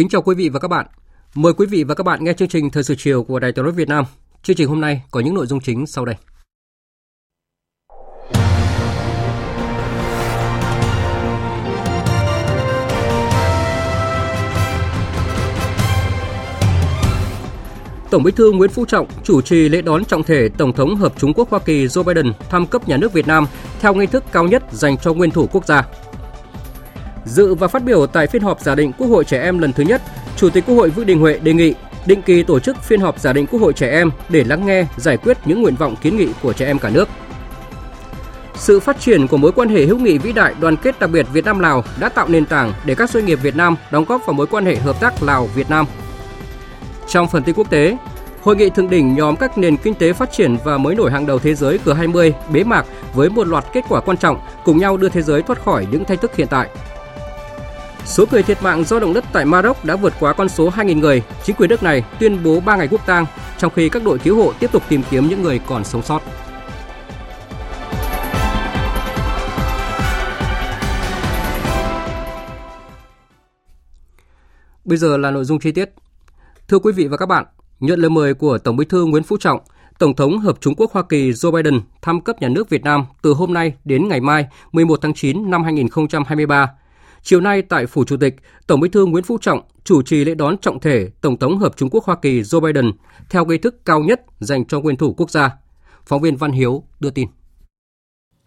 Kính chào quý vị và các bạn. Mời quý vị và các bạn nghe chương trình Thời sự chiều của Đài Tiếng nói Việt Nam. Chương trình hôm nay có những nội dung chính sau đây. Tổng Bí thư Nguyễn Phú Trọng chủ trì lễ đón trọng thể Tổng thống Hợp Trung Quốc Hoa Kỳ Joe Biden thăm cấp nhà nước Việt Nam theo nghi thức cao nhất dành cho nguyên thủ quốc gia. Dự và phát biểu tại phiên họp giả định Quốc hội trẻ em lần thứ nhất, Chủ tịch Quốc hội Vương Đình Huệ đề nghị định kỳ tổ chức phiên họp giả định Quốc hội trẻ em để lắng nghe, giải quyết những nguyện vọng kiến nghị của trẻ em cả nước. Sự phát triển của mối quan hệ hữu nghị vĩ đại đoàn kết đặc biệt Việt Nam Lào đã tạo nền tảng để các doanh nghiệp Việt Nam đóng góp vào mối quan hệ hợp tác Lào Việt Nam. Trong phần tin quốc tế, Hội nghị thượng đỉnh nhóm các nền kinh tế phát triển và mới nổi hàng đầu thế giới G20 bế mạc với một loạt kết quả quan trọng cùng nhau đưa thế giới thoát khỏi những thách thức hiện tại. Số người thiệt mạng do động đất tại Maroc đã vượt quá con số 2.000 người. Chính quyền nước này tuyên bố 3 ngày quốc tang, trong khi các đội cứu hộ tiếp tục tìm kiếm những người còn sống sót. Bây giờ là nội dung chi tiết. Thưa quý vị và các bạn, nhận lời mời của Tổng Bí thư Nguyễn Phú Trọng, Tổng thống Hợp Trung Quốc Hoa Kỳ Joe Biden thăm cấp nhà nước Việt Nam từ hôm nay đến ngày mai 11 tháng 9 năm 2023 Chiều nay tại Phủ Chủ tịch, Tổng Bí thư Nguyễn Phú Trọng chủ trì lễ đón trọng thể Tổng thống Hợp Trung Quốc Hoa Kỳ Joe Biden theo nghi thức cao nhất dành cho nguyên thủ quốc gia. Phóng viên Văn Hiếu đưa tin.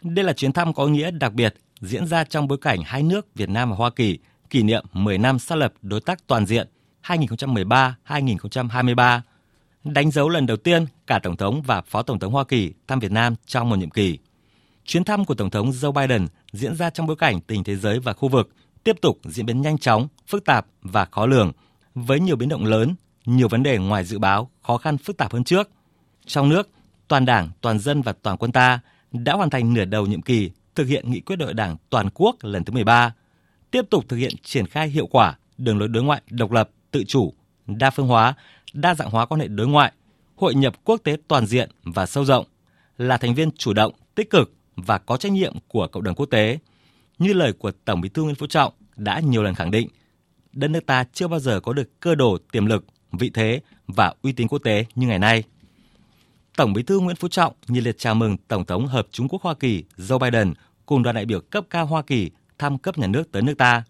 Đây là chuyến thăm có nghĩa đặc biệt diễn ra trong bối cảnh hai nước Việt Nam và Hoa Kỳ kỷ niệm 10 năm xác lập đối tác toàn diện 2013-2023, đánh dấu lần đầu tiên cả Tổng thống và Phó Tổng thống Hoa Kỳ thăm Việt Nam trong một nhiệm kỳ. Chuyến thăm của Tổng thống Joe Biden diễn ra trong bối cảnh tình thế giới và khu vực tiếp tục diễn biến nhanh chóng, phức tạp và khó lường, với nhiều biến động lớn, nhiều vấn đề ngoài dự báo, khó khăn phức tạp hơn trước. Trong nước, toàn Đảng, toàn dân và toàn quân ta đã hoàn thành nửa đầu nhiệm kỳ thực hiện nghị quyết đội Đảng toàn quốc lần thứ 13, tiếp tục thực hiện triển khai hiệu quả đường lối đối ngoại độc lập, tự chủ, đa phương hóa, đa dạng hóa quan hệ đối ngoại, hội nhập quốc tế toàn diện và sâu rộng, là thành viên chủ động, tích cực và có trách nhiệm của cộng đồng quốc tế. Như lời của Tổng Bí thư Nguyễn Phú Trọng đã nhiều lần khẳng định, đất nước ta chưa bao giờ có được cơ đồ tiềm lực, vị thế và uy tín quốc tế như ngày nay. Tổng Bí thư Nguyễn Phú Trọng nhiệt liệt chào mừng Tổng thống Hợp Trung Quốc Hoa Kỳ Joe Biden cùng đoàn đại biểu cấp cao Hoa Kỳ thăm cấp nhà nước tới nước ta.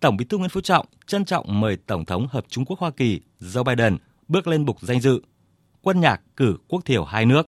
Tổng Bí thư Nguyễn Phú Trọng trân trọng mời Tổng thống Hợp Trung Quốc Hoa Kỳ Joe Biden bước lên bục danh dự quân nhạc cử quốc thiểu hai nước.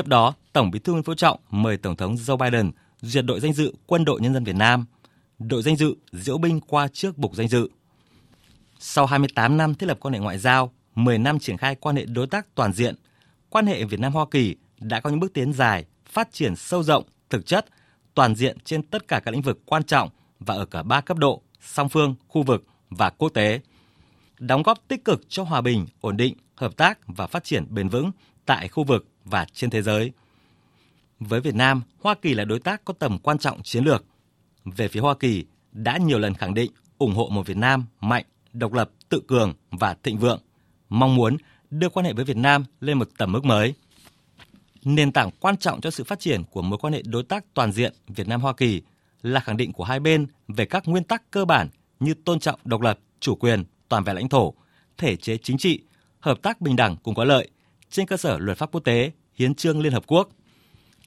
Tiếp đó, Tổng Bí thư Nguyễn Phú Trọng mời Tổng thống Joe Biden duyệt đội danh dự Quân đội Nhân dân Việt Nam, đội danh dự diễu binh qua trước bục danh dự. Sau 28 năm thiết lập quan hệ ngoại giao, 10 năm triển khai quan hệ đối tác toàn diện, quan hệ Việt Nam Hoa Kỳ đã có những bước tiến dài, phát triển sâu rộng, thực chất, toàn diện trên tất cả các lĩnh vực quan trọng và ở cả ba cấp độ, song phương, khu vực và quốc tế. Đóng góp tích cực cho hòa bình, ổn định, hợp tác và phát triển bền vững tại khu vực và trên thế giới. Với Việt Nam, Hoa Kỳ là đối tác có tầm quan trọng chiến lược. Về phía Hoa Kỳ, đã nhiều lần khẳng định ủng hộ một Việt Nam mạnh, độc lập, tự cường và thịnh vượng, mong muốn đưa quan hệ với Việt Nam lên một tầm mức mới. Nền tảng quan trọng cho sự phát triển của mối quan hệ đối tác toàn diện Việt Nam Hoa Kỳ là khẳng định của hai bên về các nguyên tắc cơ bản như tôn trọng độc lập, chủ quyền, toàn vẹn lãnh thổ, thể chế chính trị, hợp tác bình đẳng cùng có lợi trên cơ sở luật pháp quốc tế, hiến trương Liên Hợp Quốc.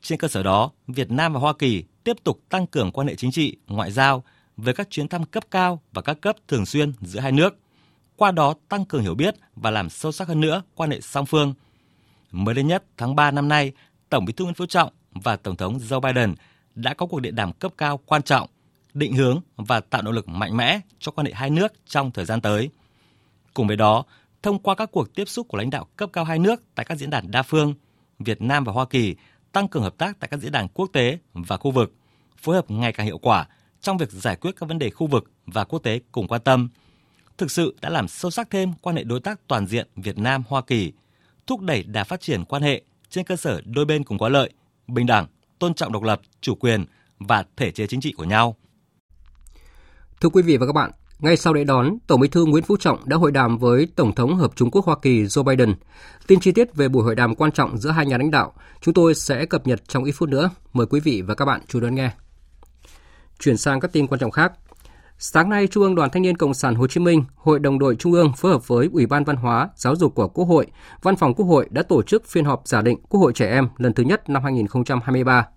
Trên cơ sở đó, Việt Nam và Hoa Kỳ tiếp tục tăng cường quan hệ chính trị, ngoại giao với các chuyến thăm cấp cao và các cấp thường xuyên giữa hai nước. Qua đó tăng cường hiểu biết và làm sâu sắc hơn nữa quan hệ song phương. Mới đây nhất, tháng 3 năm nay, Tổng Bí thư Nguyễn Phú Trọng và Tổng thống Joe Biden đã có cuộc điện đàm cấp cao quan trọng, định hướng và tạo động lực mạnh mẽ cho quan hệ hai nước trong thời gian tới. Cùng với đó, thông qua các cuộc tiếp xúc của lãnh đạo cấp cao hai nước tại các diễn đàn đa phương, Việt Nam và Hoa Kỳ tăng cường hợp tác tại các diễn đàn quốc tế và khu vực, phối hợp ngày càng hiệu quả trong việc giải quyết các vấn đề khu vực và quốc tế cùng quan tâm. Thực sự đã làm sâu sắc thêm quan hệ đối tác toàn diện Việt Nam Hoa Kỳ, thúc đẩy đà phát triển quan hệ trên cơ sở đôi bên cùng có lợi, bình đẳng, tôn trọng độc lập, chủ quyền và thể chế chính trị của nhau. Thưa quý vị và các bạn, ngay sau lễ đón, Tổng Bí thư Nguyễn Phú Trọng đã hội đàm với Tổng thống Hợp Trung Quốc Hoa Kỳ Joe Biden. Tin chi tiết về buổi hội đàm quan trọng giữa hai nhà lãnh đạo, chúng tôi sẽ cập nhật trong ít phút nữa. Mời quý vị và các bạn chú đón nghe. Chuyển sang các tin quan trọng khác. Sáng nay, Trung ương Đoàn Thanh niên Cộng sản Hồ Chí Minh, Hội đồng đội Trung ương phối hợp với Ủy ban Văn hóa, Giáo dục của Quốc hội, Văn phòng Quốc hội đã tổ chức phiên họp giả định Quốc hội trẻ em lần thứ nhất năm 2023.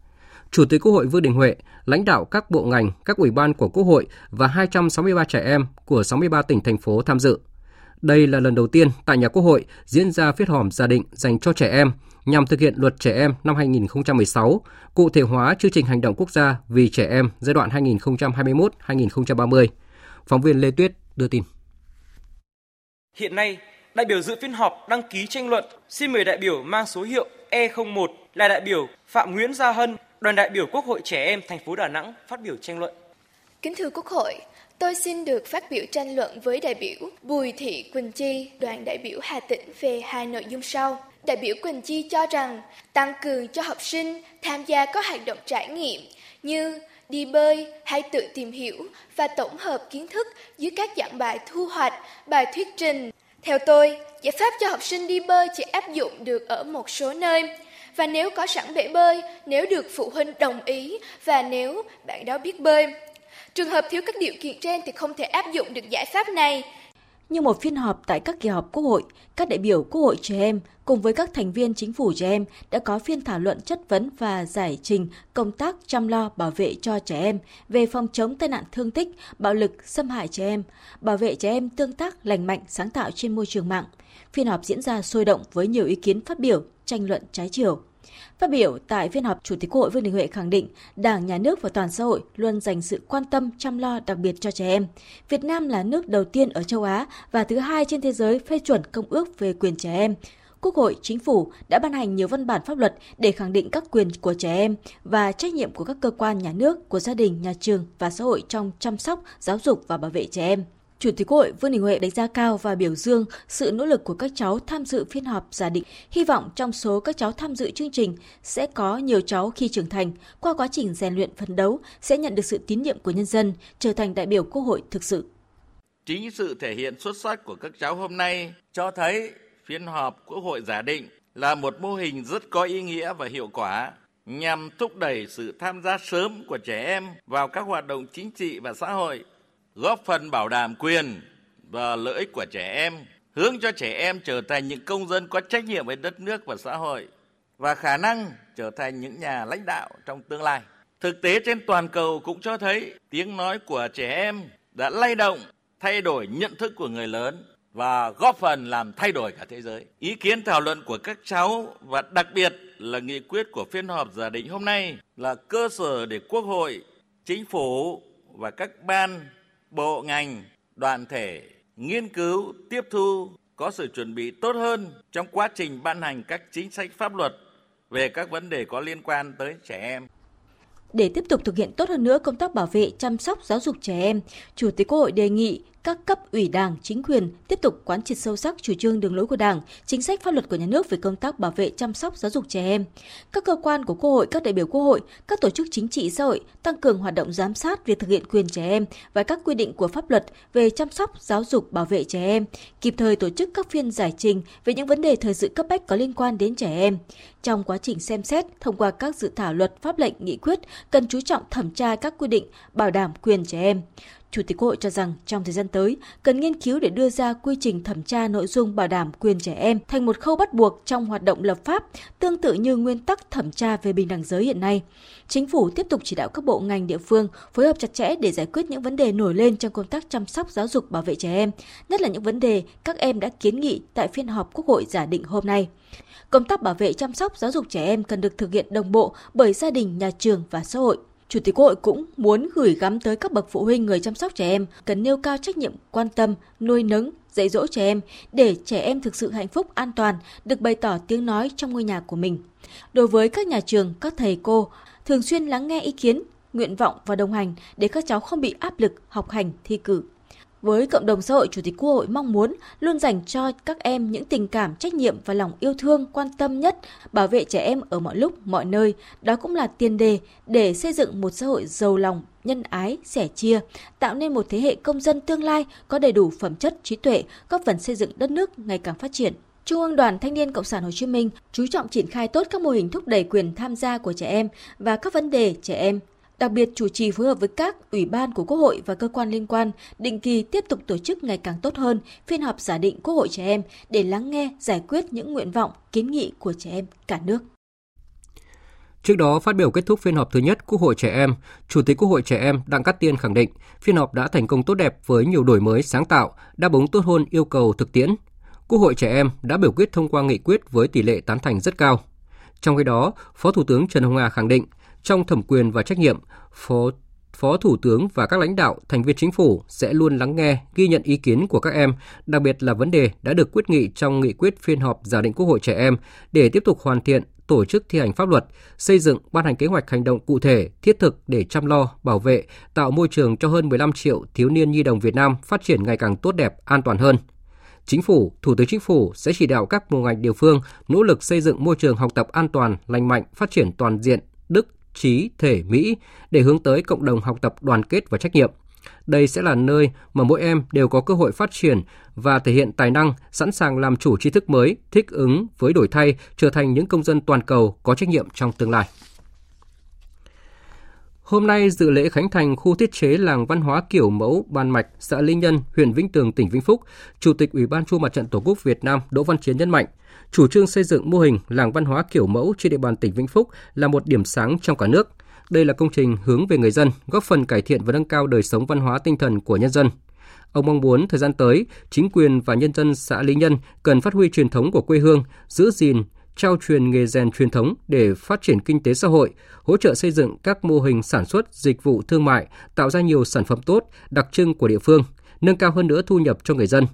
Chủ tịch Quốc hội Vương Đình Huệ, lãnh đạo các bộ ngành, các ủy ban của Quốc hội và 263 trẻ em của 63 tỉnh thành phố tham dự. Đây là lần đầu tiên tại nhà Quốc hội diễn ra phiên họp gia định dành cho trẻ em nhằm thực hiện luật trẻ em năm 2016, cụ thể hóa chương trình hành động quốc gia vì trẻ em giai đoạn 2021-2030. Phóng viên Lê Tuyết đưa tin. Hiện nay, đại biểu dự phiên họp đăng ký tranh luận xin mời đại biểu mang số hiệu E01 là đại biểu Phạm Nguyễn Gia Hân, đoàn đại biểu Quốc hội trẻ em thành phố Đà Nẵng phát biểu tranh luận. Kính thưa Quốc hội, tôi xin được phát biểu tranh luận với đại biểu Bùi Thị Quỳnh Chi, đoàn đại biểu Hà Tĩnh về hai nội dung sau. Đại biểu Quỳnh Chi cho rằng tăng cường cho học sinh tham gia các hoạt động trải nghiệm như đi bơi hay tự tìm hiểu và tổng hợp kiến thức dưới các dạng bài thu hoạch, bài thuyết trình. Theo tôi, giải pháp cho học sinh đi bơi chỉ áp dụng được ở một số nơi. Và nếu có sẵn bể bơi, nếu được phụ huynh đồng ý và nếu bạn đó biết bơi. Trường hợp thiếu các điều kiện trên thì không thể áp dụng được giải pháp này như một phiên họp tại các kỳ họp Quốc hội, các đại biểu Quốc hội trẻ em cùng với các thành viên chính phủ trẻ em đã có phiên thảo luận chất vấn và giải trình công tác chăm lo bảo vệ cho trẻ em về phòng chống tai nạn thương tích, bạo lực, xâm hại trẻ em, bảo vệ trẻ em tương tác lành mạnh sáng tạo trên môi trường mạng. Phiên họp diễn ra sôi động với nhiều ý kiến phát biểu, tranh luận trái chiều. Phát biểu tại phiên họp, Chủ tịch Quốc hội Vương Đình Huệ khẳng định Đảng, Nhà nước và toàn xã hội luôn dành sự quan tâm chăm lo đặc biệt cho trẻ em. Việt Nam là nước đầu tiên ở châu Á và thứ hai trên thế giới phê chuẩn Công ước về quyền trẻ em. Quốc hội, Chính phủ đã ban hành nhiều văn bản pháp luật để khẳng định các quyền của trẻ em và trách nhiệm của các cơ quan nhà nước, của gia đình, nhà trường và xã hội trong chăm sóc, giáo dục và bảo vệ trẻ em. Chủ tịch Quốc hội Vương Đình Huệ đánh giá cao và biểu dương sự nỗ lực của các cháu tham dự phiên họp giả định. Hy vọng trong số các cháu tham dự chương trình sẽ có nhiều cháu khi trưởng thành, qua quá trình rèn luyện phấn đấu sẽ nhận được sự tín nhiệm của nhân dân, trở thành đại biểu Quốc hội thực sự. Chính sự thể hiện xuất sắc của các cháu hôm nay cho thấy phiên họp Quốc hội giả định là một mô hình rất có ý nghĩa và hiệu quả nhằm thúc đẩy sự tham gia sớm của trẻ em vào các hoạt động chính trị và xã hội góp phần bảo đảm quyền và lợi ích của trẻ em, hướng cho trẻ em trở thành những công dân có trách nhiệm với đất nước và xã hội và khả năng trở thành những nhà lãnh đạo trong tương lai. Thực tế trên toàn cầu cũng cho thấy tiếng nói của trẻ em đã lay động, thay đổi nhận thức của người lớn và góp phần làm thay đổi cả thế giới. Ý kiến thảo luận của các cháu và đặc biệt là nghị quyết của phiên họp giả định hôm nay là cơ sở để Quốc hội, Chính phủ và các ban bộ ngành, đoàn thể nghiên cứu, tiếp thu, có sự chuẩn bị tốt hơn trong quá trình ban hành các chính sách pháp luật về các vấn đề có liên quan tới trẻ em. Để tiếp tục thực hiện tốt hơn nữa công tác bảo vệ, chăm sóc, giáo dục trẻ em, Chủ tịch Quốc hội đề nghị các cấp ủy Đảng, chính quyền tiếp tục quán triệt sâu sắc chủ trương đường lối của Đảng, chính sách pháp luật của nhà nước về công tác bảo vệ chăm sóc giáo dục trẻ em. Các cơ quan của Quốc hội, các đại biểu Quốc hội, các tổ chức chính trị xã hội tăng cường hoạt động giám sát việc thực hiện quyền trẻ em và các quy định của pháp luật về chăm sóc, giáo dục, bảo vệ trẻ em, kịp thời tổ chức các phiên giải trình về những vấn đề thời sự cấp bách có liên quan đến trẻ em. Trong quá trình xem xét, thông qua các dự thảo luật, pháp lệnh, nghị quyết, cần chú trọng thẩm tra các quy định bảo đảm quyền trẻ em. Chủ tịch Quốc hội cho rằng trong thời gian tới cần nghiên cứu để đưa ra quy trình thẩm tra nội dung bảo đảm quyền trẻ em thành một khâu bắt buộc trong hoạt động lập pháp, tương tự như nguyên tắc thẩm tra về bình đẳng giới hiện nay. Chính phủ tiếp tục chỉ đạo các bộ ngành địa phương phối hợp chặt chẽ để giải quyết những vấn đề nổi lên trong công tác chăm sóc giáo dục bảo vệ trẻ em, nhất là những vấn đề các em đã kiến nghị tại phiên họp Quốc hội giả định hôm nay. Công tác bảo vệ chăm sóc giáo dục trẻ em cần được thực hiện đồng bộ bởi gia đình, nhà trường và xã hội. Chủ tịch Quốc hội cũng muốn gửi gắm tới các bậc phụ huynh người chăm sóc trẻ em cần nêu cao trách nhiệm quan tâm, nuôi nấng, dạy dỗ trẻ em để trẻ em thực sự hạnh phúc, an toàn, được bày tỏ tiếng nói trong ngôi nhà của mình. Đối với các nhà trường, các thầy cô, thường xuyên lắng nghe ý kiến, nguyện vọng và đồng hành để các cháu không bị áp lực học hành, thi cử. Với cộng đồng xã hội, Chủ tịch Quốc hội mong muốn luôn dành cho các em những tình cảm, trách nhiệm và lòng yêu thương quan tâm nhất, bảo vệ trẻ em ở mọi lúc, mọi nơi. Đó cũng là tiền đề để xây dựng một xã hội giàu lòng, nhân ái, sẻ chia, tạo nên một thế hệ công dân tương lai có đầy đủ phẩm chất, trí tuệ, góp phần xây dựng đất nước ngày càng phát triển. Trung ương Đoàn Thanh niên Cộng sản Hồ Chí Minh chú trọng triển khai tốt các mô hình thúc đẩy quyền tham gia của trẻ em và các vấn đề trẻ em đặc biệt chủ trì phối hợp với các ủy ban của Quốc hội và cơ quan liên quan, định kỳ tiếp tục tổ chức ngày càng tốt hơn phiên họp giả định Quốc hội trẻ em để lắng nghe, giải quyết những nguyện vọng, kiến nghị của trẻ em cả nước. Trước đó, phát biểu kết thúc phiên họp thứ nhất Quốc hội trẻ em, Chủ tịch Quốc hội trẻ em Đặng Cát Tiên khẳng định phiên họp đã thành công tốt đẹp với nhiều đổi mới sáng tạo, đáp ứng tốt hơn yêu cầu thực tiễn. Quốc hội trẻ em đã biểu quyết thông qua nghị quyết với tỷ lệ tán thành rất cao. Trong khi đó, Phó Thủ tướng Trần Hồng Hà khẳng định trong thẩm quyền và trách nhiệm, Phó Phó Thủ tướng và các lãnh đạo, thành viên chính phủ sẽ luôn lắng nghe, ghi nhận ý kiến của các em, đặc biệt là vấn đề đã được quyết nghị trong nghị quyết phiên họp giả định Quốc hội trẻ em để tiếp tục hoàn thiện, tổ chức thi hành pháp luật, xây dựng ban hành kế hoạch hành động cụ thể, thiết thực để chăm lo, bảo vệ, tạo môi trường cho hơn 15 triệu thiếu niên nhi đồng Việt Nam phát triển ngày càng tốt đẹp, an toàn hơn. Chính phủ, Thủ tướng Chính phủ sẽ chỉ đạo các bộ ngành địa phương nỗ lực xây dựng môi trường học tập an toàn, lành mạnh, phát triển toàn diện, trí, thể, mỹ để hướng tới cộng đồng học tập đoàn kết và trách nhiệm. Đây sẽ là nơi mà mỗi em đều có cơ hội phát triển và thể hiện tài năng, sẵn sàng làm chủ tri thức mới, thích ứng với đổi thay, trở thành những công dân toàn cầu có trách nhiệm trong tương lai. Hôm nay dự lễ khánh thành khu thiết chế làng văn hóa kiểu mẫu Ban Mạch, xã Linh Nhân, huyện Vĩnh Tường, tỉnh Vĩnh Phúc, Chủ tịch Ủy ban Trung mặt trận Tổ quốc Việt Nam Đỗ Văn Chiến nhấn mạnh, chủ trương xây dựng mô hình làng văn hóa kiểu mẫu trên địa bàn tỉnh Vĩnh Phúc là một điểm sáng trong cả nước. Đây là công trình hướng về người dân, góp phần cải thiện và nâng cao đời sống văn hóa tinh thần của nhân dân. Ông mong muốn thời gian tới, chính quyền và nhân dân xã Lý Nhân cần phát huy truyền thống của quê hương, giữ gìn, trao truyền nghề rèn truyền thống để phát triển kinh tế xã hội, hỗ trợ xây dựng các mô hình sản xuất, dịch vụ thương mại, tạo ra nhiều sản phẩm tốt, đặc trưng của địa phương, nâng cao hơn nữa thu nhập cho người dân.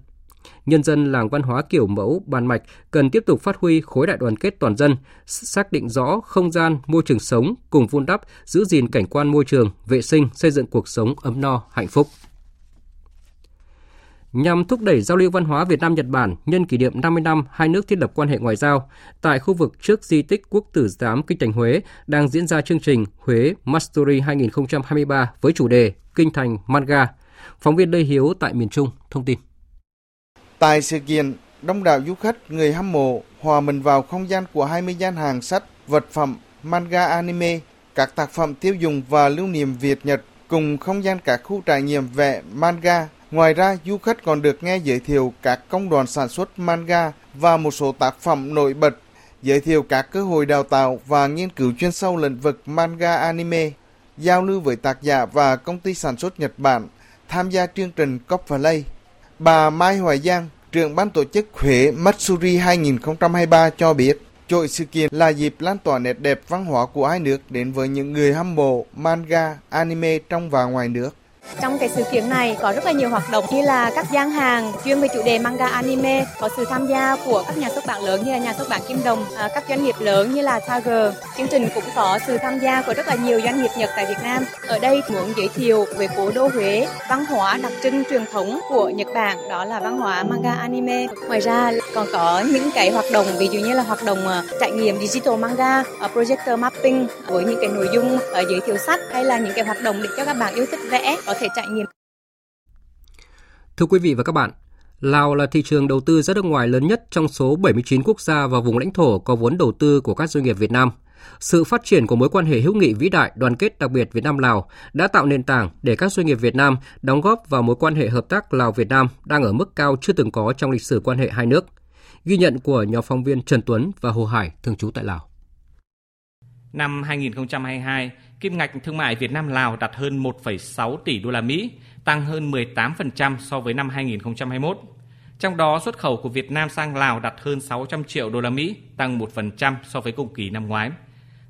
Nhân dân làng văn hóa kiểu mẫu Bàn Mạch cần tiếp tục phát huy khối đại đoàn kết toàn dân, xác định rõ không gian, môi trường sống, cùng vun đắp, giữ gìn cảnh quan môi trường, vệ sinh, xây dựng cuộc sống ấm no, hạnh phúc nhằm thúc đẩy giao lưu văn hóa Việt Nam Nhật Bản nhân kỷ niệm 50 năm hai nước thiết lập quan hệ ngoại giao tại khu vực trước di tích Quốc tử giám Kinh Thành Huế đang diễn ra chương trình Huế Mastery 2023 với chủ đề Kinh Thành Manga. Phóng viên Lê Hiếu tại miền Trung thông tin. Tại sự kiện, đông đảo du khách, người hâm mộ hòa mình vào không gian của 20 gian hàng sách, vật phẩm, manga anime, các tác phẩm tiêu dùng và lưu niệm Việt Nhật cùng không gian các khu trải nghiệm vẽ manga Ngoài ra, du khách còn được nghe giới thiệu các công đoàn sản xuất manga và một số tác phẩm nổi bật, giới thiệu các cơ hội đào tạo và nghiên cứu chuyên sâu lĩnh vực manga anime, giao lưu với tác giả và công ty sản xuất Nhật Bản, tham gia chương trình Cosplay. Bà Mai Hoài Giang, trưởng ban tổ chức Huế Matsuri 2023 cho biết, Chuỗi sự kiện là dịp lan tỏa nét đẹp văn hóa của hai nước đến với những người hâm mộ manga, anime trong và ngoài nước. Trong cái sự kiện này có rất là nhiều hoạt động như là các gian hàng chuyên về chủ đề manga anime, có sự tham gia của các nhà xuất bản lớn như là nhà xuất bản Kim Đồng, à, các doanh nghiệp lớn như là Tiger. Chương trình cũng có sự tham gia của rất là nhiều doanh nghiệp Nhật tại Việt Nam. Ở đây muốn giới thiệu về cố đô Huế, văn hóa đặc trưng truyền thống của Nhật Bản đó là văn hóa manga anime. Ngoài ra còn có những cái hoạt động ví dụ như là hoạt động à, trải nghiệm digital manga, à, projector mapping với những cái nội dung giới thiệu sách hay là những cái hoạt động để cho các bạn yêu thích vẽ có thể trải nghiệm. Thưa quý vị và các bạn, Lào là thị trường đầu tư ra nước ngoài lớn nhất trong số 79 quốc gia và vùng lãnh thổ có vốn đầu tư của các doanh nghiệp Việt Nam. Sự phát triển của mối quan hệ hữu nghị vĩ đại đoàn kết đặc biệt Việt Nam Lào đã tạo nền tảng để các doanh nghiệp Việt Nam đóng góp vào mối quan hệ hợp tác Lào Việt Nam đang ở mức cao chưa từng có trong lịch sử quan hệ hai nước. Ghi nhận của nhóm phóng viên Trần Tuấn và Hồ Hải thường trú tại Lào. Năm 2022, kim ngạch thương mại Việt Nam Lào đạt hơn 1,6 tỷ đô la Mỹ, tăng hơn 18% so với năm 2021. Trong đó, xuất khẩu của Việt Nam sang Lào đạt hơn 600 triệu đô la Mỹ, tăng 1% so với cùng kỳ năm ngoái.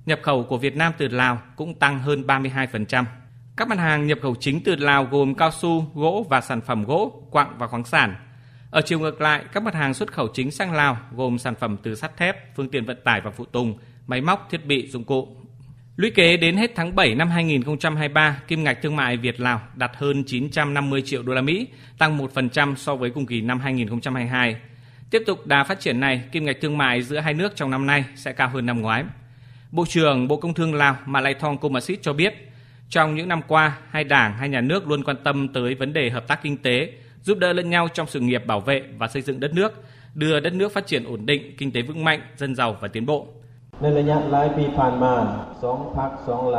Nhập khẩu của Việt Nam từ Lào cũng tăng hơn 32%. Các mặt hàng nhập khẩu chính từ Lào gồm cao su, gỗ và sản phẩm gỗ, quặng và khoáng sản. Ở chiều ngược lại, các mặt hàng xuất khẩu chính sang Lào gồm sản phẩm từ sắt thép, phương tiện vận tải và phụ tùng, máy móc, thiết bị, dụng cụ. Lũy kế đến hết tháng 7 năm 2023, kim ngạch thương mại Việt Lào đạt hơn 950 triệu đô la Mỹ, tăng 1% so với cùng kỳ năm 2022. Tiếp tục đà phát triển này, kim ngạch thương mại giữa hai nước trong năm nay sẽ cao hơn năm ngoái. Bộ trưởng Bộ Công Thương Lào Malaythong Komasit cho biết, trong những năm qua, hai đảng, hai nhà nước luôn quan tâm tới vấn đề hợp tác kinh tế, giúp đỡ lẫn nhau trong sự nghiệp bảo vệ và xây dựng đất nước, đưa đất nước phát triển ổn định, kinh tế vững mạnh, dân giàu và tiến bộ.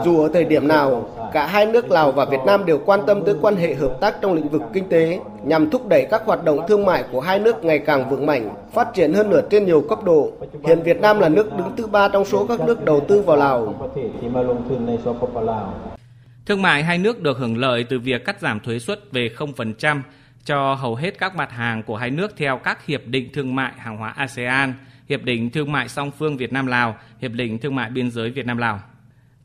Dù ở thời điểm nào, cả hai nước Lào và Việt Nam đều quan tâm tới quan hệ hợp tác trong lĩnh vực kinh tế nhằm thúc đẩy các hoạt động thương mại của hai nước ngày càng vững mạnh, phát triển hơn nữa trên nhiều cấp độ. Hiện Việt Nam là nước đứng thứ ba trong số các nước đầu tư vào Lào. Thương mại hai nước được hưởng lợi từ việc cắt giảm thuế suất về 0% cho hầu hết các mặt hàng của hai nước theo các hiệp định thương mại hàng hóa ASEAN – Hiệp định Thương mại song phương Việt Nam Lào, Hiệp định Thương mại biên giới Việt Nam Lào.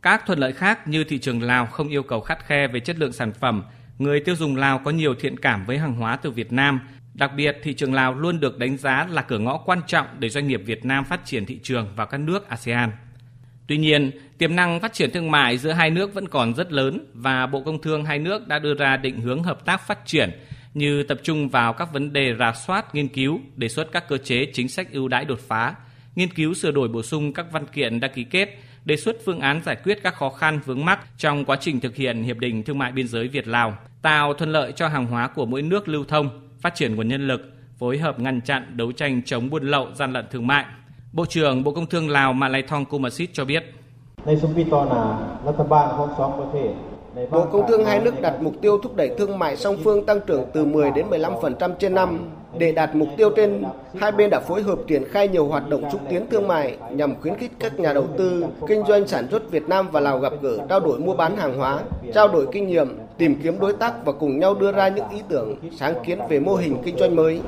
Các thuận lợi khác như thị trường Lào không yêu cầu khắt khe về chất lượng sản phẩm, người tiêu dùng Lào có nhiều thiện cảm với hàng hóa từ Việt Nam. Đặc biệt, thị trường Lào luôn được đánh giá là cửa ngõ quan trọng để doanh nghiệp Việt Nam phát triển thị trường vào các nước ASEAN. Tuy nhiên, tiềm năng phát triển thương mại giữa hai nước vẫn còn rất lớn và Bộ Công Thương hai nước đã đưa ra định hướng hợp tác phát triển như tập trung vào các vấn đề rà soát, nghiên cứu, đề xuất các cơ chế chính sách ưu đãi đột phá, nghiên cứu sửa đổi bổ sung các văn kiện đã ký kết, đề xuất phương án giải quyết các khó khăn vướng mắc trong quá trình thực hiện hiệp định thương mại biên giới Việt Lào, tạo thuận lợi cho hàng hóa của mỗi nước lưu thông, phát triển nguồn nhân lực, phối hợp ngăn chặn đấu tranh chống buôn lậu gian lận thương mại. Bộ trưởng Bộ Công Thương Lào Malaythong Kumasit cho biết. ในสมปีต่อหน้ารัฐบาลของสองประเทศ Bộ Công Thương hai nước đặt mục tiêu thúc đẩy thương mại song phương tăng trưởng từ 10 đến 15% trên năm. Để đạt mục tiêu trên, hai bên đã phối hợp triển khai nhiều hoạt động xúc tiến thương mại nhằm khuyến khích các nhà đầu tư, kinh doanh sản xuất Việt Nam và Lào gặp gỡ, trao đổi mua bán hàng hóa, trao đổi kinh nghiệm, tìm kiếm đối tác và cùng nhau đưa ra những ý tưởng, sáng kiến về mô hình kinh doanh mới.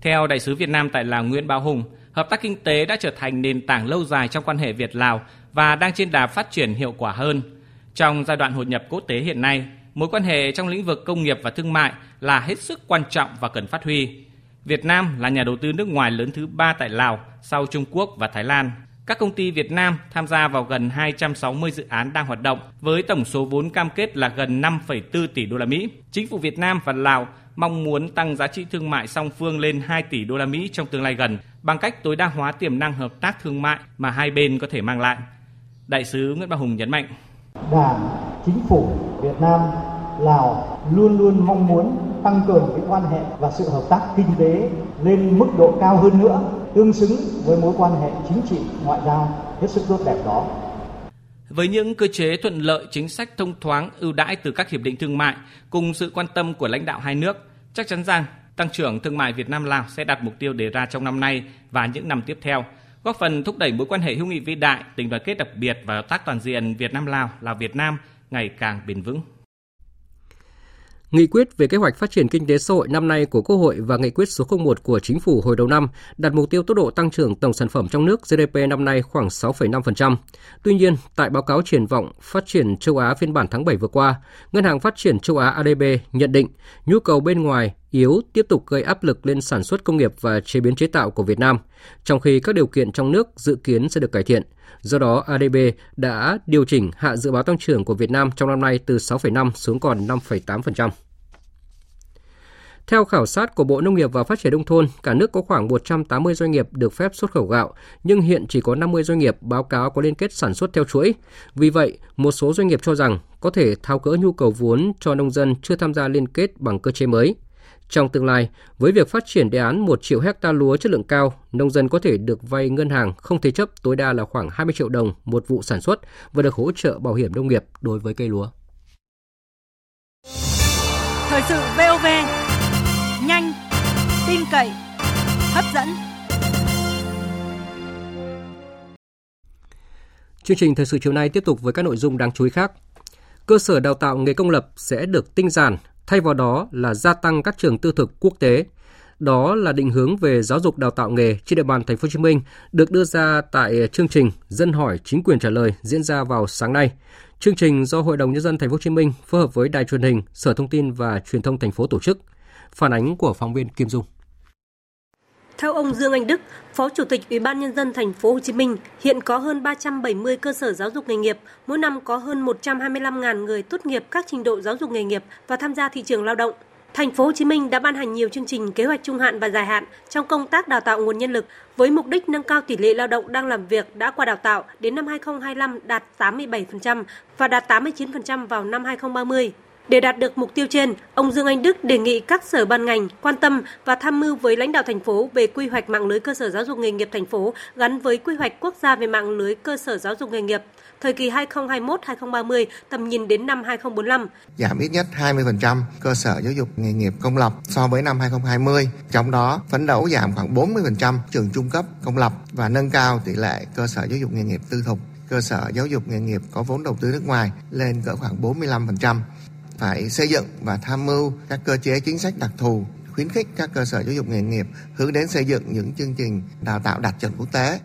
Theo Đại sứ Việt Nam tại Lào Nguyễn Bảo Hùng, hợp tác kinh tế đã trở thành nền tảng lâu dài trong quan hệ Việt Lào và đang trên đà phát triển hiệu quả hơn. Trong giai đoạn hội nhập quốc tế hiện nay, mối quan hệ trong lĩnh vực công nghiệp và thương mại là hết sức quan trọng và cần phát huy. Việt Nam là nhà đầu tư nước ngoài lớn thứ ba tại Lào sau Trung Quốc và Thái Lan. Các công ty Việt Nam tham gia vào gần 260 dự án đang hoạt động với tổng số vốn cam kết là gần 5,4 tỷ đô la Mỹ. Chính phủ Việt Nam và Lào mong muốn tăng giá trị thương mại song phương lên 2 tỷ đô la Mỹ trong tương lai gần bằng cách tối đa hóa tiềm năng hợp tác thương mại mà hai bên có thể mang lại. Đại sứ Nguyễn Bảo Hùng nhấn mạnh. Đảng, chính phủ Việt Nam, Lào luôn luôn mong muốn tăng cường cái quan hệ và sự hợp tác kinh tế lên mức độ cao hơn nữa, tương xứng với mối quan hệ chính trị ngoại giao hết sức tốt đẹp đó. Với những cơ chế thuận lợi, chính sách thông thoáng, ưu đãi từ các hiệp định thương mại cùng sự quan tâm của lãnh đạo hai nước, chắc chắn rằng tăng trưởng thương mại Việt Nam Lào sẽ đạt mục tiêu đề ra trong năm nay và những năm tiếp theo, góp phần thúc đẩy mối quan hệ hữu nghị vĩ đại, tình đoàn kết đặc biệt và hợp tác toàn diện Việt Nam Lào là Việt Nam ngày càng bền vững. Nghị quyết về kế hoạch phát triển kinh tế xã hội năm nay của Quốc hội và nghị quyết số 01 của Chính phủ hồi đầu năm đặt mục tiêu tốc độ tăng trưởng tổng sản phẩm trong nước GDP năm nay khoảng 6,5%. Tuy nhiên, tại báo cáo triển vọng phát triển châu Á phiên bản tháng 7 vừa qua, Ngân hàng Phát triển châu Á ADB nhận định nhu cầu bên ngoài yếu tiếp tục gây áp lực lên sản xuất công nghiệp và chế biến chế tạo của Việt Nam, trong khi các điều kiện trong nước dự kiến sẽ được cải thiện. Do đó, ADB đã điều chỉnh hạ dự báo tăng trưởng của Việt Nam trong năm nay từ 6,5 xuống còn 5,8%. Theo khảo sát của Bộ Nông nghiệp và Phát triển Nông thôn, cả nước có khoảng 180 doanh nghiệp được phép xuất khẩu gạo, nhưng hiện chỉ có 50 doanh nghiệp báo cáo có liên kết sản xuất theo chuỗi. Vì vậy, một số doanh nghiệp cho rằng có thể tháo gỡ nhu cầu vốn cho nông dân chưa tham gia liên kết bằng cơ chế mới. Trong tương lai, với việc phát triển đề án 1 triệu hecta lúa chất lượng cao, nông dân có thể được vay ngân hàng không thế chấp tối đa là khoảng 20 triệu đồng một vụ sản xuất và được hỗ trợ bảo hiểm nông nghiệp đối với cây lúa. Thời sự VOV, nhanh, tin cậy, hấp dẫn. Chương trình thời sự chiều nay tiếp tục với các nội dung đáng chú ý khác. Cơ sở đào tạo nghề công lập sẽ được tinh giản, thay vào đó là gia tăng các trường tư thực quốc tế. Đó là định hướng về giáo dục đào tạo nghề trên địa bàn thành phố Hồ Chí Minh được đưa ra tại chương trình Dân hỏi chính quyền trả lời diễn ra vào sáng nay. Chương trình do Hội đồng nhân dân thành phố Hồ Chí Minh phối hợp với Đài truyền hình, Sở Thông tin và Truyền thông thành phố tổ chức. Phản ánh của phóng viên Kim Dung. Theo ông Dương Anh Đức, Phó Chủ tịch Ủy ban nhân dân thành phố Hồ Chí Minh, hiện có hơn 370 cơ sở giáo dục nghề nghiệp, mỗi năm có hơn 125.000 người tốt nghiệp các trình độ giáo dục nghề nghiệp và tham gia thị trường lao động. Thành phố Hồ Chí Minh đã ban hành nhiều chương trình kế hoạch trung hạn và dài hạn trong công tác đào tạo nguồn nhân lực với mục đích nâng cao tỷ lệ lao động đang làm việc đã qua đào tạo đến năm 2025 đạt 87% và đạt 89% vào năm 2030. Để đạt được mục tiêu trên, ông Dương Anh Đức đề nghị các sở ban ngành quan tâm và tham mưu với lãnh đạo thành phố về quy hoạch mạng lưới cơ sở giáo dục nghề nghiệp thành phố gắn với quy hoạch quốc gia về mạng lưới cơ sở giáo dục nghề nghiệp thời kỳ 2021-2030, tầm nhìn đến năm 2045. Giảm ít nhất 20% cơ sở giáo dục nghề nghiệp công lập so với năm 2020. Trong đó, phấn đấu giảm khoảng 40% trường trung cấp công lập và nâng cao tỷ lệ cơ sở giáo dục nghề nghiệp tư thục cơ sở giáo dục nghề nghiệp có vốn đầu tư nước ngoài lên cỡ khoảng 45% phải xây dựng và tham mưu các cơ chế chính sách đặc thù khuyến khích các cơ sở giáo dục nghề nghiệp hướng đến xây dựng những chương trình đào tạo đạt chuẩn quốc tế.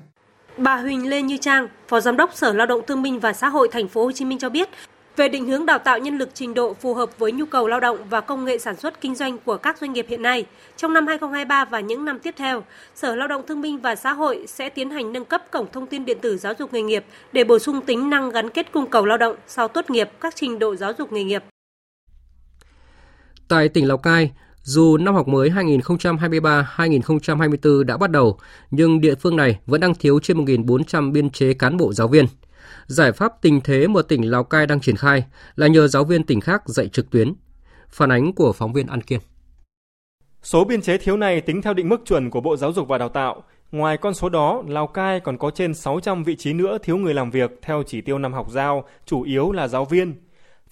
Bà Huỳnh Lê Như Trang, Phó Giám đốc Sở Lao động Thương binh và Xã hội Thành phố Hồ Chí Minh cho biết, về định hướng đào tạo nhân lực trình độ phù hợp với nhu cầu lao động và công nghệ sản xuất kinh doanh của các doanh nghiệp hiện nay, trong năm 2023 và những năm tiếp theo, Sở Lao động Thương binh và Xã hội sẽ tiến hành nâng cấp cổng thông tin điện tử giáo dục nghề nghiệp để bổ sung tính năng gắn kết cung cầu lao động sau tốt nghiệp các trình độ giáo dục nghề nghiệp. Tại tỉnh Lào Cai, dù năm học mới 2023-2024 đã bắt đầu, nhưng địa phương này vẫn đang thiếu trên 1.400 biên chế cán bộ giáo viên. Giải pháp tình thế mà tỉnh Lào Cai đang triển khai là nhờ giáo viên tỉnh khác dạy trực tuyến. Phản ánh của phóng viên An Kiên. Số biên chế thiếu này tính theo định mức chuẩn của Bộ Giáo dục và Đào tạo. Ngoài con số đó, Lào Cai còn có trên 600 vị trí nữa thiếu người làm việc theo chỉ tiêu năm học giao, chủ yếu là giáo viên.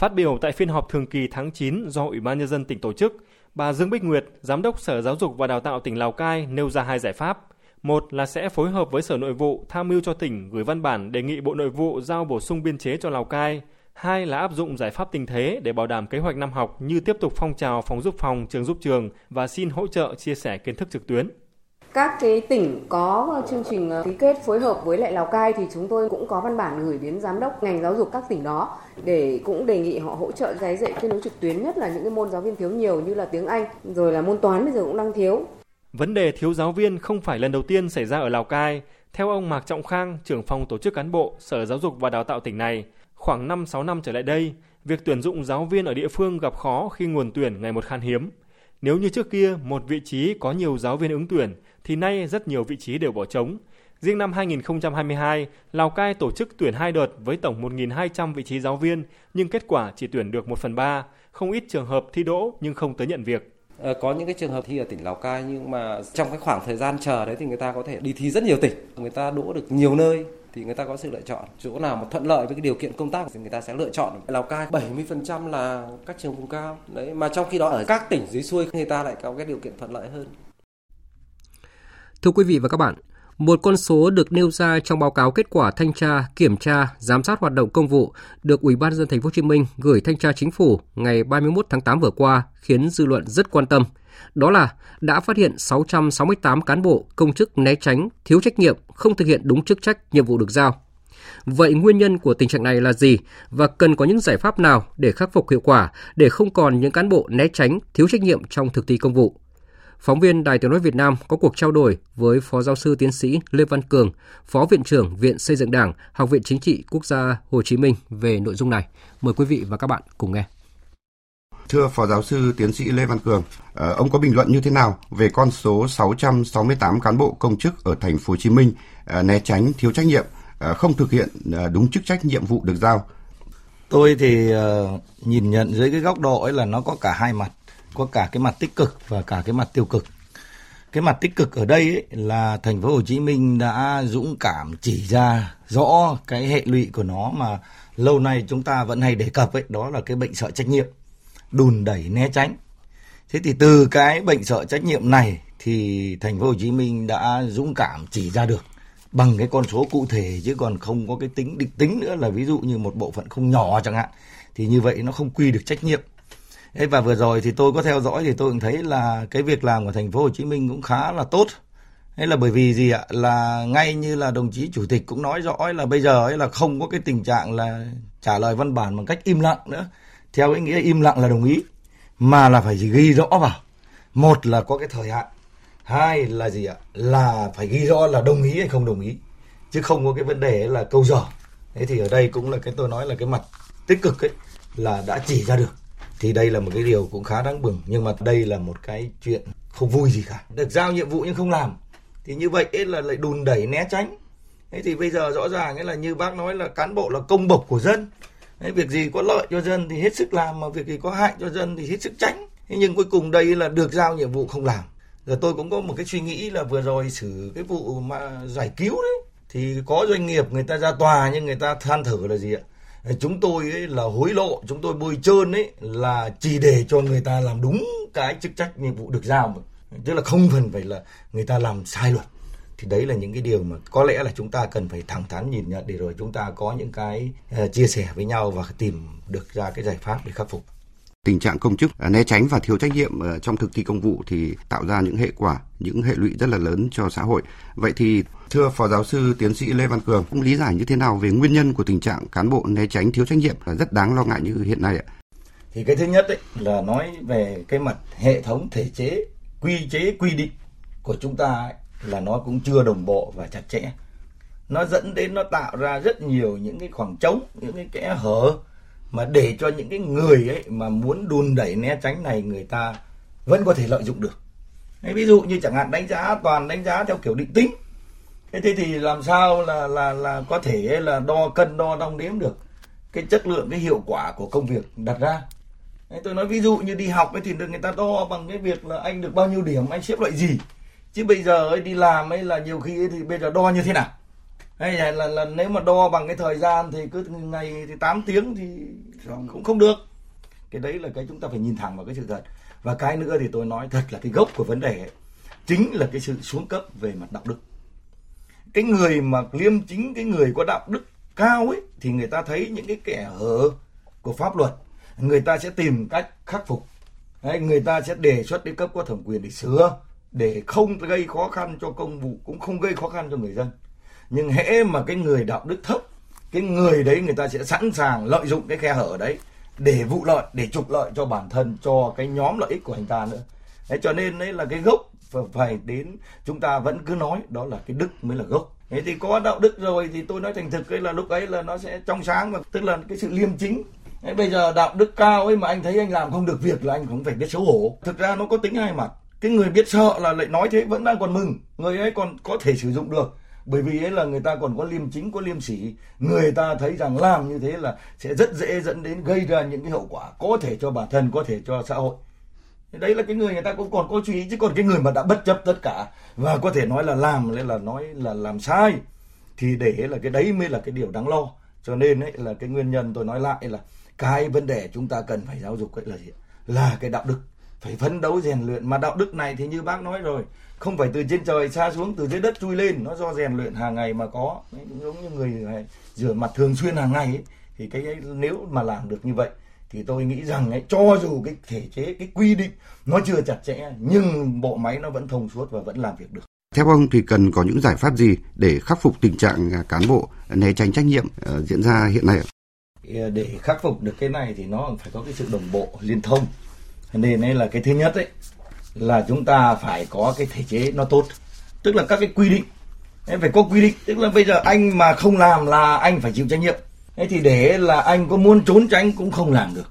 Phát biểu tại phiên họp thường kỳ tháng 9 do Ủy ban Nhân dân tỉnh tổ chức, bà Dương Bích Nguyệt, Giám đốc Sở Giáo dục và Đào tạo tỉnh Lào Cai nêu ra hai giải pháp. Một là sẽ phối hợp với Sở Nội vụ tham mưu cho tỉnh gửi văn bản đề nghị Bộ Nội vụ giao bổ sung biên chế cho Lào Cai. Hai là áp dụng giải pháp tình thế để bảo đảm kế hoạch năm học như tiếp tục phong trào phòng giúp phòng, trường giúp trường và xin hỗ trợ chia sẻ kiến thức trực tuyến. Các cái tỉnh có chương trình ờ, ký kết phối hợp với lại Lào Cai thì chúng tôi cũng có văn bản gửi đến giám đốc ngành giáo dục các tỉnh đó để cũng đề nghị họ hỗ trợ giấy dạy kết nối trực tuyến nhất là những cái môn giáo viên thiếu nhiều như là tiếng Anh rồi là môn toán bây giờ cũng đang thiếu. Vấn đề thiếu giáo viên không phải lần đầu tiên xảy ra ở Lào Cai. Theo ông Mạc Trọng Khang, trưởng phòng tổ chức cán bộ Sở Giáo dục và Đào tạo tỉnh này, khoảng 5-6 năm trở lại đây, việc tuyển dụng giáo viên ở địa phương gặp khó khi nguồn tuyển ngày một khan hiếm. Nếu như trước kia một vị trí có nhiều giáo viên ứng tuyển thì nay rất nhiều vị trí đều bỏ trống. Riêng năm 2022, Lào Cai tổ chức tuyển hai đợt với tổng 1.200 vị trí giáo viên, nhưng kết quả chỉ tuyển được 1 phần 3, không ít trường hợp thi đỗ nhưng không tới nhận việc. Ờ, có những cái trường hợp thi ở tỉnh Lào Cai nhưng mà trong cái khoảng thời gian chờ đấy thì người ta có thể đi thi rất nhiều tỉnh, người ta đỗ được nhiều nơi thì người ta có sự lựa chọn. Chỗ nào mà thuận lợi với cái điều kiện công tác thì người ta sẽ lựa chọn. Lào Cai 70% là các trường vùng cao. Đấy mà trong khi đó ở các tỉnh dưới xuôi người ta lại có cái điều kiện thuận lợi hơn. Thưa quý vị và các bạn, Một con số được nêu ra trong báo cáo kết quả thanh tra, kiểm tra, giám sát hoạt động công vụ được Ủy ban dân thành phố Hồ Chí Minh gửi thanh tra chính phủ ngày 31 tháng 8 vừa qua khiến dư luận rất quan tâm. Đó là đã phát hiện 668 cán bộ, công chức né tránh, thiếu trách nhiệm, không thực hiện đúng chức trách, nhiệm vụ được giao. Vậy nguyên nhân của tình trạng này là gì và cần có những giải pháp nào để khắc phục hiệu quả để không còn những cán bộ né tránh, thiếu trách nhiệm trong thực thi công vụ? Phóng viên Đài Tiếng Nói Việt Nam có cuộc trao đổi với Phó Giáo sư Tiến sĩ Lê Văn Cường, Phó Viện trưởng Viện Xây dựng Đảng, Học viện Chính trị Quốc gia Hồ Chí Minh về nội dung này. Mời quý vị và các bạn cùng nghe. Thưa Phó Giáo sư Tiến sĩ Lê Văn Cường, ờ, ông có bình luận như thế nào về con số 668 cán bộ công chức ở thành phố Hồ Chí Minh ờ, né tránh thiếu trách nhiệm, ờ, không thực hiện đúng chức trách nhiệm vụ được giao? Tôi thì nhìn nhận dưới cái góc độ ấy là nó có cả hai mặt có cả cái mặt tích cực và cả cái mặt tiêu cực. Cái mặt tích cực ở đây ấy là thành phố Hồ Chí Minh đã dũng cảm chỉ ra rõ cái hệ lụy của nó mà lâu nay chúng ta vẫn hay đề cập ấy, đó là cái bệnh sợ trách nhiệm, đùn đẩy né tránh. Thế thì từ cái bệnh sợ trách nhiệm này thì thành phố Hồ Chí Minh đã dũng cảm chỉ ra được bằng cái con số cụ thể chứ còn không có cái tính định tính nữa là ví dụ như một bộ phận không nhỏ chẳng hạn, thì như vậy nó không quy được trách nhiệm. Thế và vừa rồi thì tôi có theo dõi thì tôi cũng thấy là cái việc làm của thành phố Hồ Chí Minh cũng khá là tốt. Thế là bởi vì gì ạ? Là ngay như là đồng chí chủ tịch cũng nói rõ là bây giờ ấy là không có cái tình trạng là trả lời văn bản bằng cách im lặng nữa. Theo ý nghĩa im lặng là đồng ý mà là phải ghi rõ vào. Một là có cái thời hạn, hai là gì ạ? Là phải ghi rõ là đồng ý hay không đồng ý. Chứ không có cái vấn đề là câu giờ. Thế thì ở đây cũng là cái tôi nói là cái mặt tích cực ấy là đã chỉ ra được thì đây là một cái điều cũng khá đáng mừng nhưng mà đây là một cái chuyện không vui gì cả. Được giao nhiệm vụ nhưng không làm thì như vậy ấy là lại đùn đẩy né tránh. Thế thì bây giờ rõ ràng ấy là như bác nói là cán bộ là công bộc của dân. Đấy, việc gì có lợi cho dân thì hết sức làm mà việc gì có hại cho dân thì hết sức tránh. Thế nhưng cuối cùng đây là được giao nhiệm vụ không làm. Rồi tôi cũng có một cái suy nghĩ là vừa rồi xử cái vụ mà giải cứu đấy thì có doanh nghiệp người ta ra tòa nhưng người ta than thở là gì ạ? Chúng tôi ấy là hối lộ, chúng tôi bôi trơn ấy là chỉ để cho người ta làm đúng cái chức trách, nhiệm vụ được giao tức là không cần phải là người ta làm sai luật. Thì đấy là những cái điều mà có lẽ là chúng ta cần phải thẳng thắn nhìn nhận để rồi chúng ta có những cái ờ, chia sẻ với nhau và tìm được ra cái giải pháp để khắc phục tình trạng công chức à, né tránh và thiếu trách nhiệm ờ, trong thực thi công vụ thì tạo ra những hệ quả, những hệ lụy rất là lớn cho xã hội. Vậy thì thưa Phó giáo sư tiến sĩ Lê Văn Cường, cũng lý giải như thế nào về nguyên nhân của tình trạng cán bộ né tránh thiếu trách nhiệm là rất đáng lo ngại như hiện nay ạ? Thì cái thứ nhất ấy là nói về cái mặt hệ thống thể chế, quy chế, quy định của chúng ta ấy, là nó cũng chưa đồng bộ và chặt chẽ. Nó dẫn đến nó tạo ra rất nhiều những cái khoảng trống, những cái kẽ hở mà để cho những cái người ấy mà muốn đùn đẩy né tránh này người ta vẫn có thể lợi dụng được. Đấy, ví dụ như chẳng hạn đánh giá toàn đánh giá theo kiểu định tính. Thế thì làm sao là là là có thể là đo cân đo đong đếm được cái chất lượng cái hiệu quả của công việc đặt ra. Đấy, tôi nói ví dụ như đi học ấy thì được người ta đo bằng cái việc là anh được bao nhiêu điểm anh xếp loại gì. Chứ bây giờ ấy đi làm ấy là nhiều khi ấy thì bây giờ đo như thế nào? Hay là, là, là nếu mà đo bằng cái thời gian thì cứ ngày thì 8 tiếng thì cũng không được. Cái đấy là cái chúng ta phải nhìn thẳng vào cái sự thật. Và cái nữa thì tôi nói thật là cái gốc của vấn đề ấy, chính là cái sự xuống cấp về mặt đạo đức. Cái người mà liêm chính cái người có đạo đức cao ấy thì người ta thấy những cái kẻ hở của pháp luật người ta sẽ tìm cách khắc phục. Đấy, người ta sẽ đề xuất đến cấp có thẩm quyền để sửa để không gây khó khăn cho công vụ cũng không gây khó khăn cho người dân nhưng hễ mà cái người đạo đức thấp cái người đấy người ta sẽ sẵn sàng lợi dụng cái khe hở đấy để vụ lợi để trục lợi cho bản thân cho cái nhóm lợi ích của anh ta nữa. Đấy, cho nên đấy là cái gốc phải đến chúng ta vẫn cứ nói đó là cái đức mới là gốc. Thế thì có đạo đức rồi thì tôi nói thành thực ấy là lúc ấy là nó sẽ trong sáng và tức là cái sự liêm chính. Thế bây giờ đạo đức cao ấy mà anh thấy anh làm không được việc là anh cũng phải biết xấu hổ. Thực ra nó có tính hai mặt. Cái người biết sợ là lại nói thế vẫn đang còn mừng. Người ấy còn có thể sử dụng được bởi vì ấy là người ta còn có liêm chính, có liêm sỉ. Người ta thấy rằng làm như thế là sẽ rất dễ dẫn đến gây ra những cái hậu quả có thể cho bản thân, có thể cho xã hội. Đấy là cái người người ta cũng còn có chú ý chứ còn cái người mà đã bất chấp tất cả và có thể nói là làm nên là nói là làm sai, thì để là cái đấy mới là cái điều đáng lo. Cho nên ấy là cái nguyên nhân tôi nói lại là cái vấn đề chúng ta cần phải giáo dục ấy là gì là cái đạo đức. Phải phấn đấu rèn luyện. Mà đạo đức này thì như bác nói rồi không phải từ trên trời xa xuống từ dưới đất chui lên nó do rèn luyện hàng ngày mà có Đấy, giống như người rửa mặt thường xuyên hàng ngày ấy, thì cái ấy, nếu mà làm được như vậy thì tôi nghĩ rằng ấy, cho dù cái thể chế cái quy định nó chưa chặt chẽ nhưng bộ máy nó vẫn thông suốt và vẫn làm việc được theo ông thì cần có những giải pháp gì để khắc phục tình trạng à, cán bộ né tránh trách nhiệm uh, diễn ra hiện nay ạ? Để khắc phục được cái này thì nó phải có cái sự đồng bộ liên thông. Nên đây là cái thứ nhất ấy là chúng ta phải có cái thể chế nó tốt. Tức là các cái quy định. Em phải có quy định. Tức là bây giờ anh mà không làm là anh phải chịu trách nhiệm. Thế thì để là anh có muốn trốn tránh cũng không làm được.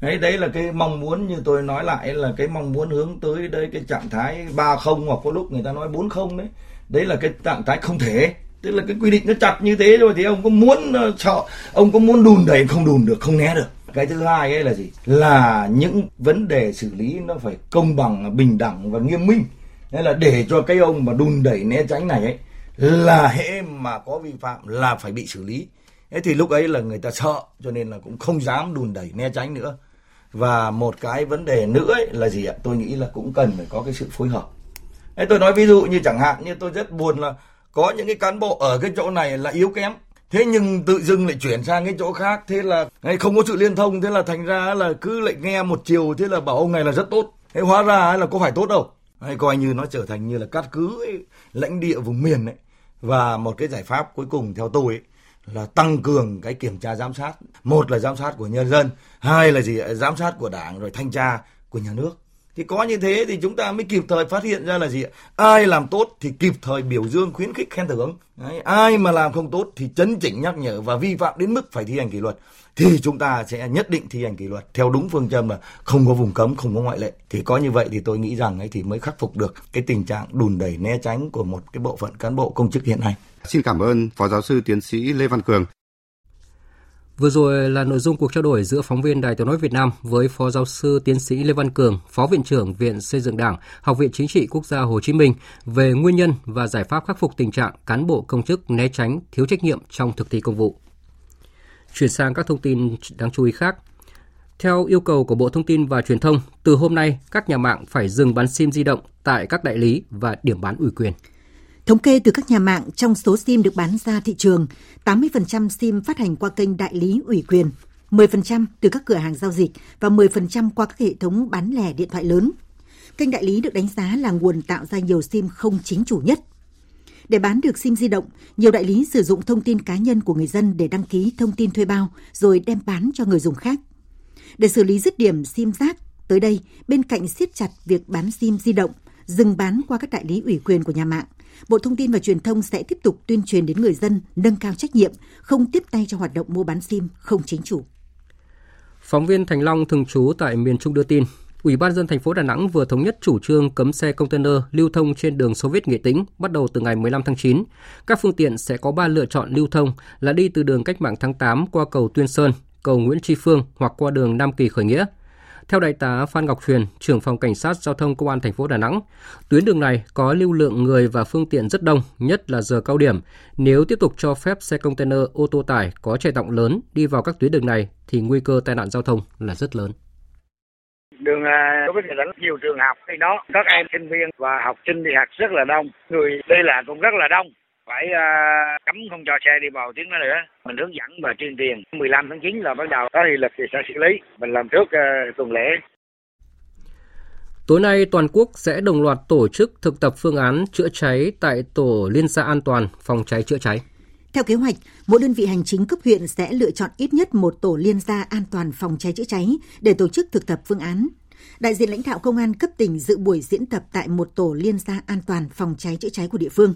Đấy đấy là cái mong muốn như tôi nói lại, là cái mong muốn hướng tới đây cái trạng thái ba không hoặc có lúc người ta nói bốn không đấy. Đấy là cái trạng thái không thể. Tức là cái quy định nó chặt như thế rồi thì ông có muốn ờ, sợ ông có muốn đùn đẩy không đùn được, không né được cái thứ hai ấy là gì? Là những vấn đề xử lý nó phải công bằng, bình đẳng và nghiêm minh. Nên là để cho cái ông mà đùn đẩy né tránh này ấy, là hệ mà có vi phạm là phải bị xử lý. Thế thì lúc ấy là người ta sợ, cho nên là cũng không dám đùn đẩy né tránh nữa. Và một cái vấn đề nữa ấy là gì ạ? Tôi nghĩ là cũng cần phải có cái sự phối hợp. Thế tôi nói ví dụ như chẳng hạn, như tôi rất buồn là có những cái cán bộ ở cái chỗ này là yếu kém thế nhưng tự dưng lại chuyển sang cái chỗ khác thế là không có sự liên thông thế là thành ra là cứ lại nghe một chiều thế là bảo ông này là rất tốt. Thế hóa ra là có phải tốt đâu. Hay coi như nó trở thành như là cát cứ ấy, lãnh địa vùng miền ấy. Và một cái giải pháp cuối cùng theo tôi ấy, là tăng cường cái kiểm tra giám sát. Một là giám sát của nhân dân hai là gì giám sát của đảng rồi thanh tra của nhà nước thì có như thế thì chúng ta mới kịp thời phát hiện ra là gì ai làm tốt thì kịp thời biểu dương khuyến khích khen thưởng. Đấy, ai mà làm không tốt thì chấn chỉnh nhắc nhở và vi phạm đến mức phải thi hành kỷ luật. Thì chúng ta sẽ nhất định thi hành kỷ luật theo đúng phương châm là không có vùng cấm không có ngoại lệ. Thì có như vậy thì tôi nghĩ rằng ấy thì mới khắc phục được cái tình trạng đùn đẩy né tránh của một cái bộ phận cán bộ công chức hiện nay. Xin cảm ơn phó giáo sư tiến sĩ lê văn cường. Vừa rồi là nội dung cuộc trao đổi giữa phóng viên Đài Tiếng nói Việt Nam với Phó giáo sư tiến sĩ Lê Văn Cường, Phó viện trưởng Viện Xây dựng Đảng, Học viện Chính trị Quốc gia Hồ Chí Minh về nguyên nhân và giải pháp khắc phục tình trạng cán bộ công chức né tránh, thiếu trách nhiệm trong thực thi công vụ. Chuyển sang các thông tin đáng chú ý khác. Theo yêu cầu của Bộ Thông tin và Truyền thông, từ hôm nay các nhà mạng phải dừng bán SIM di động tại các đại lý và điểm bán ủy quyền. Thống kê từ các nhà mạng trong số SIM được bán ra thị trường, 80% SIM phát hành qua kênh đại lý ủy quyền, 10% từ các cửa hàng giao dịch và 10% qua các hệ thống bán lẻ điện thoại lớn. Kênh đại lý được đánh giá là nguồn tạo ra nhiều SIM không chính chủ nhất. Để bán được SIM di động, nhiều đại lý sử dụng thông tin cá nhân của người dân để đăng ký thông tin thuê bao rồi đem bán cho người dùng khác. Để xử lý dứt điểm SIM rác, tới đây, bên cạnh siết chặt việc bán SIM di động, dừng bán qua các đại lý ủy quyền của nhà mạng, Bộ Thông tin và Truyền thông sẽ tiếp tục tuyên truyền đến người dân nâng cao trách nhiệm, không tiếp tay cho hoạt động mua bán SIM không chính chủ. Phóng viên Thành Long thường trú tại miền Trung đưa tin, Ủy ban dân thành phố Đà Nẵng vừa thống nhất chủ trương cấm xe container lưu thông trên đường Xô Viết Nghệ Tĩnh bắt đầu từ ngày 15 tháng 9. Các phương tiện sẽ có 3 lựa chọn lưu thông là đi từ đường Cách mạng tháng 8 qua cầu Tuyên Sơn, cầu Nguyễn Tri Phương hoặc qua đường Nam Kỳ Khởi Nghĩa. Theo đại tá Phan Ngọc Huyền, trưởng phòng cảnh sát giao thông công an thành phố Đà Nẵng, tuyến đường này có lưu lượng người và phương tiện rất đông, nhất là giờ cao điểm. Nếu tiếp tục cho phép xe container ô tô tải có chạy trọng lớn đi vào các tuyến đường này thì nguy cơ tai nạn giao thông là rất lớn đường à, đối với Đà nhiều trường học thì đó các em sinh viên và học sinh đi học rất là đông người đi lại cũng rất là đông phải uh, cấm không cho xe đi vào tiếng đó nữa mình hướng dẫn và tuyên truyền 15 tháng 9 là bắt đầu có hiệu lực thì sẽ xử lý mình làm trước uh, tuần lễ Tối nay, toàn quốc sẽ đồng loạt tổ chức thực tập phương án chữa cháy tại tổ liên gia an toàn phòng cháy chữa cháy. Theo kế hoạch, mỗi đơn vị hành chính cấp huyện sẽ lựa chọn ít nhất một tổ liên gia an toàn phòng cháy chữa cháy để tổ chức thực tập phương án. Đại diện lãnh đạo công an cấp tỉnh dự buổi diễn tập tại một tổ liên gia an toàn phòng cháy chữa cháy của địa phương.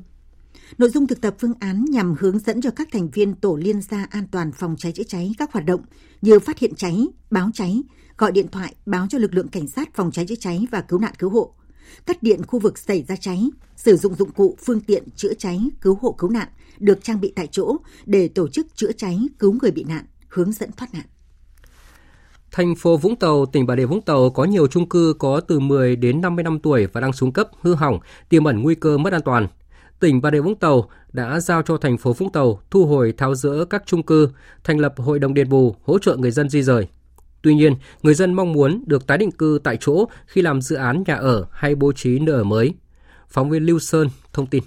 Nội dung thực tập phương án nhằm hướng dẫn cho các thành viên tổ liên gia an toàn phòng cháy chữa cháy các hoạt động như phát hiện cháy, báo cháy, gọi điện thoại báo cho lực lượng cảnh sát phòng cháy chữa cháy và cứu nạn cứu hộ, cắt điện khu vực xảy ra cháy, sử dụng dụng cụ phương tiện chữa cháy, cứu hộ cứu nạn được trang bị tại chỗ để tổ chức chữa cháy, cứu người bị nạn, hướng dẫn thoát nạn. Thành phố Vũng Tàu, tỉnh Bà Rịa Vũng Tàu có nhiều chung cư có từ 10 đến 50 năm tuổi và đang xuống cấp, hư hỏng, tiềm ẩn nguy cơ mất an toàn tỉnh Bà Rịa Vũng Tàu đã giao cho thành phố Vũng Tàu thu hồi tháo rỡ các chung cư, thành lập hội đồng đền bù hỗ trợ người dân di rời. Tuy nhiên, người dân mong muốn được tái định cư tại chỗ khi làm dự án nhà ở hay bố trí nơi ở mới. Phóng viên Lưu Sơn thông tin.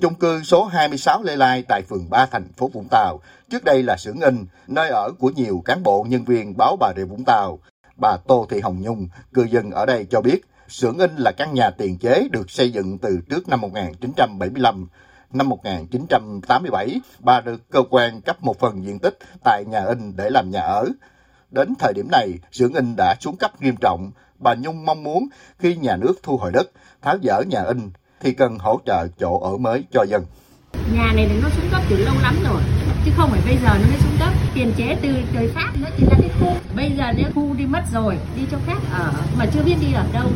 Chung cư số 26 Lê Lai tại phường 3 thành phố Vũng Tàu, trước đây là xưởng in, nơi ở của nhiều cán bộ nhân viên báo Bà Rịa Vũng Tàu. Bà Tô Thị Hồng Nhung, cư dân ở đây cho biết, xưởng in là căn nhà tiền chế được xây dựng từ trước năm 1975. Năm 1987, bà được cơ quan cấp một phần diện tích tại nhà in để làm nhà ở. Đến thời điểm này, xưởng in đã xuống cấp nghiêm trọng. Bà Nhung mong muốn khi nhà nước thu hồi đất, tháo dỡ nhà in thì cần hỗ trợ chỗ ở mới cho dân. Nhà này thì nó xuống cấp từ lâu lắm rồi, chứ không phải bây giờ nó mới xuống cấp. Tiền chế từ đời Pháp nó chỉ là cái khu. Bây giờ nếu khu đi mất rồi, đi cho khác ở mà chưa biết đi ở đâu.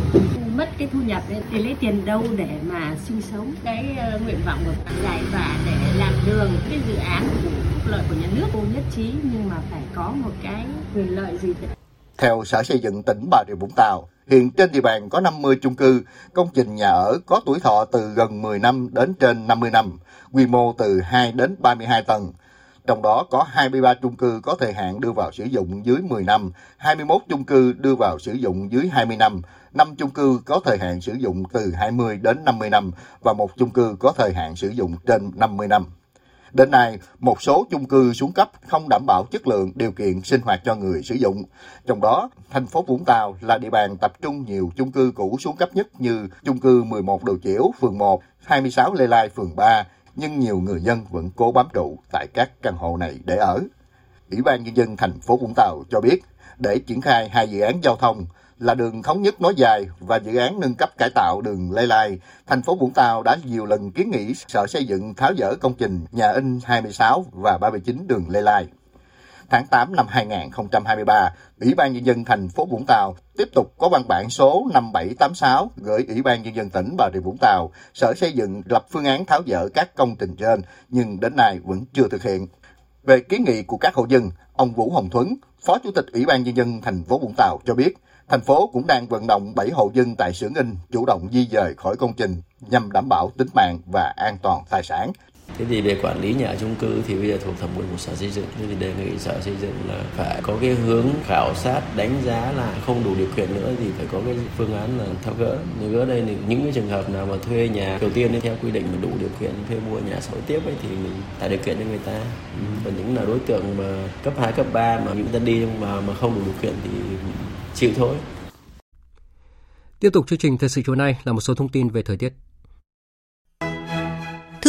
Mất cái thu nhập ấy, thì lấy tiền đâu để mà sinh sống. Cái uh, nguyện vọng của giải và để làm đường, cái dự án của phúc lợi của nhà nước cô nhất trí nhưng mà phải có một cái quyền lợi gì đấy. Theo Sở Xây dựng tỉnh Bà Rịa Vũng Tàu, hiện trên địa bàn có 50 chung cư, công trình nhà ở có tuổi thọ từ gần 10 năm đến trên 50 năm, quy mô từ 2 đến 32 tầng. Trong đó có 23 chung cư có thời hạn đưa vào sử dụng dưới 10 năm, 21 chung cư đưa vào sử dụng dưới 20 năm, 5 chung cư có thời hạn sử dụng từ 20 đến 50 năm và một chung cư có thời hạn sử dụng trên 50 năm. Đến nay, một số chung cư xuống cấp không đảm bảo chất lượng điều kiện sinh hoạt cho người sử dụng. Trong đó, thành phố Vũng Tàu là địa bàn tập trung nhiều chung cư cũ xuống cấp nhất như chung cư 11 Đồ Chiểu, phường 1, 26 Lê Lai, phường 3, nhưng nhiều người dân vẫn cố bám trụ tại các căn hộ này để ở. Ủy ban Nhân dân thành phố Vũng Tàu cho biết, để triển khai hai dự án giao thông là đường thống nhất nối dài và dự án nâng cấp cải tạo đường Lê Lai, thành phố Vũng Tàu đã nhiều lần kiến nghị Sở Xây dựng tháo dỡ công trình nhà in 26 và 39 đường Lê Lai. Tháng 8 năm 2023, Ủy ban Nhân dân thành phố Vũng Tàu tiếp tục có văn bản số 5786 gửi Ủy ban Nhân dân tỉnh Bà Rịa Vũng Tàu, Sở Xây dựng lập phương án tháo dỡ các công trình trên, nhưng đến nay vẫn chưa thực hiện. Về kiến nghị của các hộ dân, ông Vũ Hồng Thuấn, Phó Chủ tịch Ủy ban Nhân dân thành phố Vũng Tàu cho biết, thành phố cũng đang vận động 7 hộ dân tại xưởng in chủ động di dời khỏi công trình nhằm đảm bảo tính mạng và an toàn tài sản. Thế thì về quản lý nhà chung cư thì bây giờ thuộc thẩm quyền của sở xây dựng. Thế thì đề nghị sở xây dựng là phải có cái hướng khảo sát đánh giá là không đủ điều kiện nữa thì phải có cái phương án là tháo gỡ. Nếu gỡ đây thì những cái trường hợp nào mà thuê nhà đầu tiên theo quy định mà đủ điều kiện thuê mua nhà sau tiếp ấy thì mình tạo điều kiện cho người ta. Ừ. Những là đối tượng mà cấp 2, cấp 3 mà những ta đi mà mà không đủ điều kiện thì chịu thôi. Tiếp tục chương trình thời sự chiều nay là một số thông tin về thời tiết.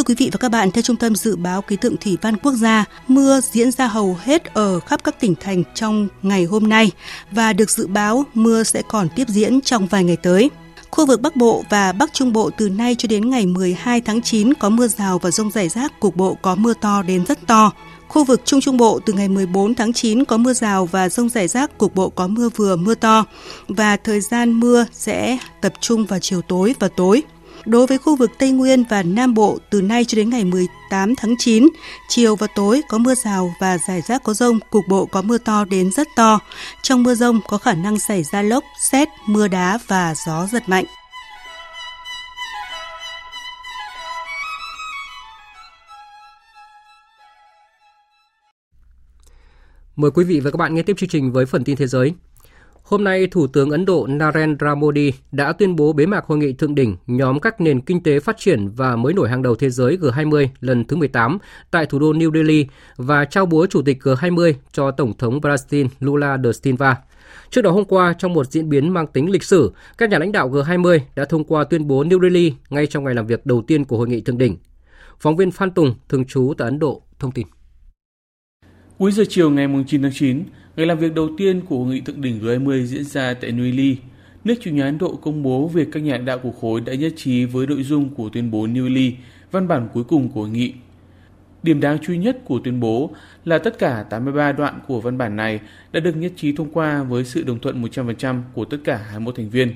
Thưa quý vị và các bạn, theo Trung tâm Dự báo Khí tượng Thủy văn Quốc gia, mưa diễn ra hầu hết ở khắp các tỉnh thành trong ngày hôm nay và được dự báo mưa sẽ còn tiếp diễn trong vài ngày tới. Khu vực Bắc Bộ và Bắc Trung Bộ từ nay cho đến ngày 12 tháng 9 có mưa rào và rông rải rác, cục bộ có mưa to đến rất to. Khu vực Trung Trung Bộ từ ngày 14 tháng 9 có mưa rào và rông rải rác, cục bộ có mưa vừa mưa to và thời gian mưa sẽ tập trung vào chiều tối và tối. Đối với khu vực Tây Nguyên và Nam Bộ từ nay cho đến ngày 18 tháng 9, chiều và tối có mưa rào và rải rác có rông, cục bộ có mưa to đến rất to. Trong mưa rông có khả năng xảy ra lốc, xét, mưa đá và gió giật mạnh. Mời quý vị và các bạn nghe tiếp chương trình với phần tin thế giới. Hôm nay, Thủ tướng Ấn Độ Narendra Modi đã tuyên bố bế mạc hội nghị thượng đỉnh nhóm các nền kinh tế phát triển và mới nổi hàng đầu thế giới G20 lần thứ 18 tại thủ đô New Delhi và trao búa chủ tịch G20 cho Tổng thống Brazil Lula da Silva. Trước đó hôm qua, trong một diễn biến mang tính lịch sử, các nhà lãnh đạo G20 đã thông qua tuyên bố New Delhi ngay trong ngày làm việc đầu tiên của hội nghị thượng đỉnh. Phóng viên Phan Tùng, thường trú tại Ấn Độ, thông tin. Cuối giờ chiều ngày 9 tháng 9, ngày làm việc đầu tiên của hội nghị thượng đỉnh G20 diễn ra tại New Delhi, nước chủ nhà Ấn Độ công bố việc các nhà lãnh đạo của khối đã nhất trí với nội dung của tuyên bố New Delhi, văn bản cuối cùng của hội nghị. Điểm đáng chú ý nhất của tuyên bố là tất cả 83 đoạn của văn bản này đã được nhất trí thông qua với sự đồng thuận 100% của tất cả 21 thành viên.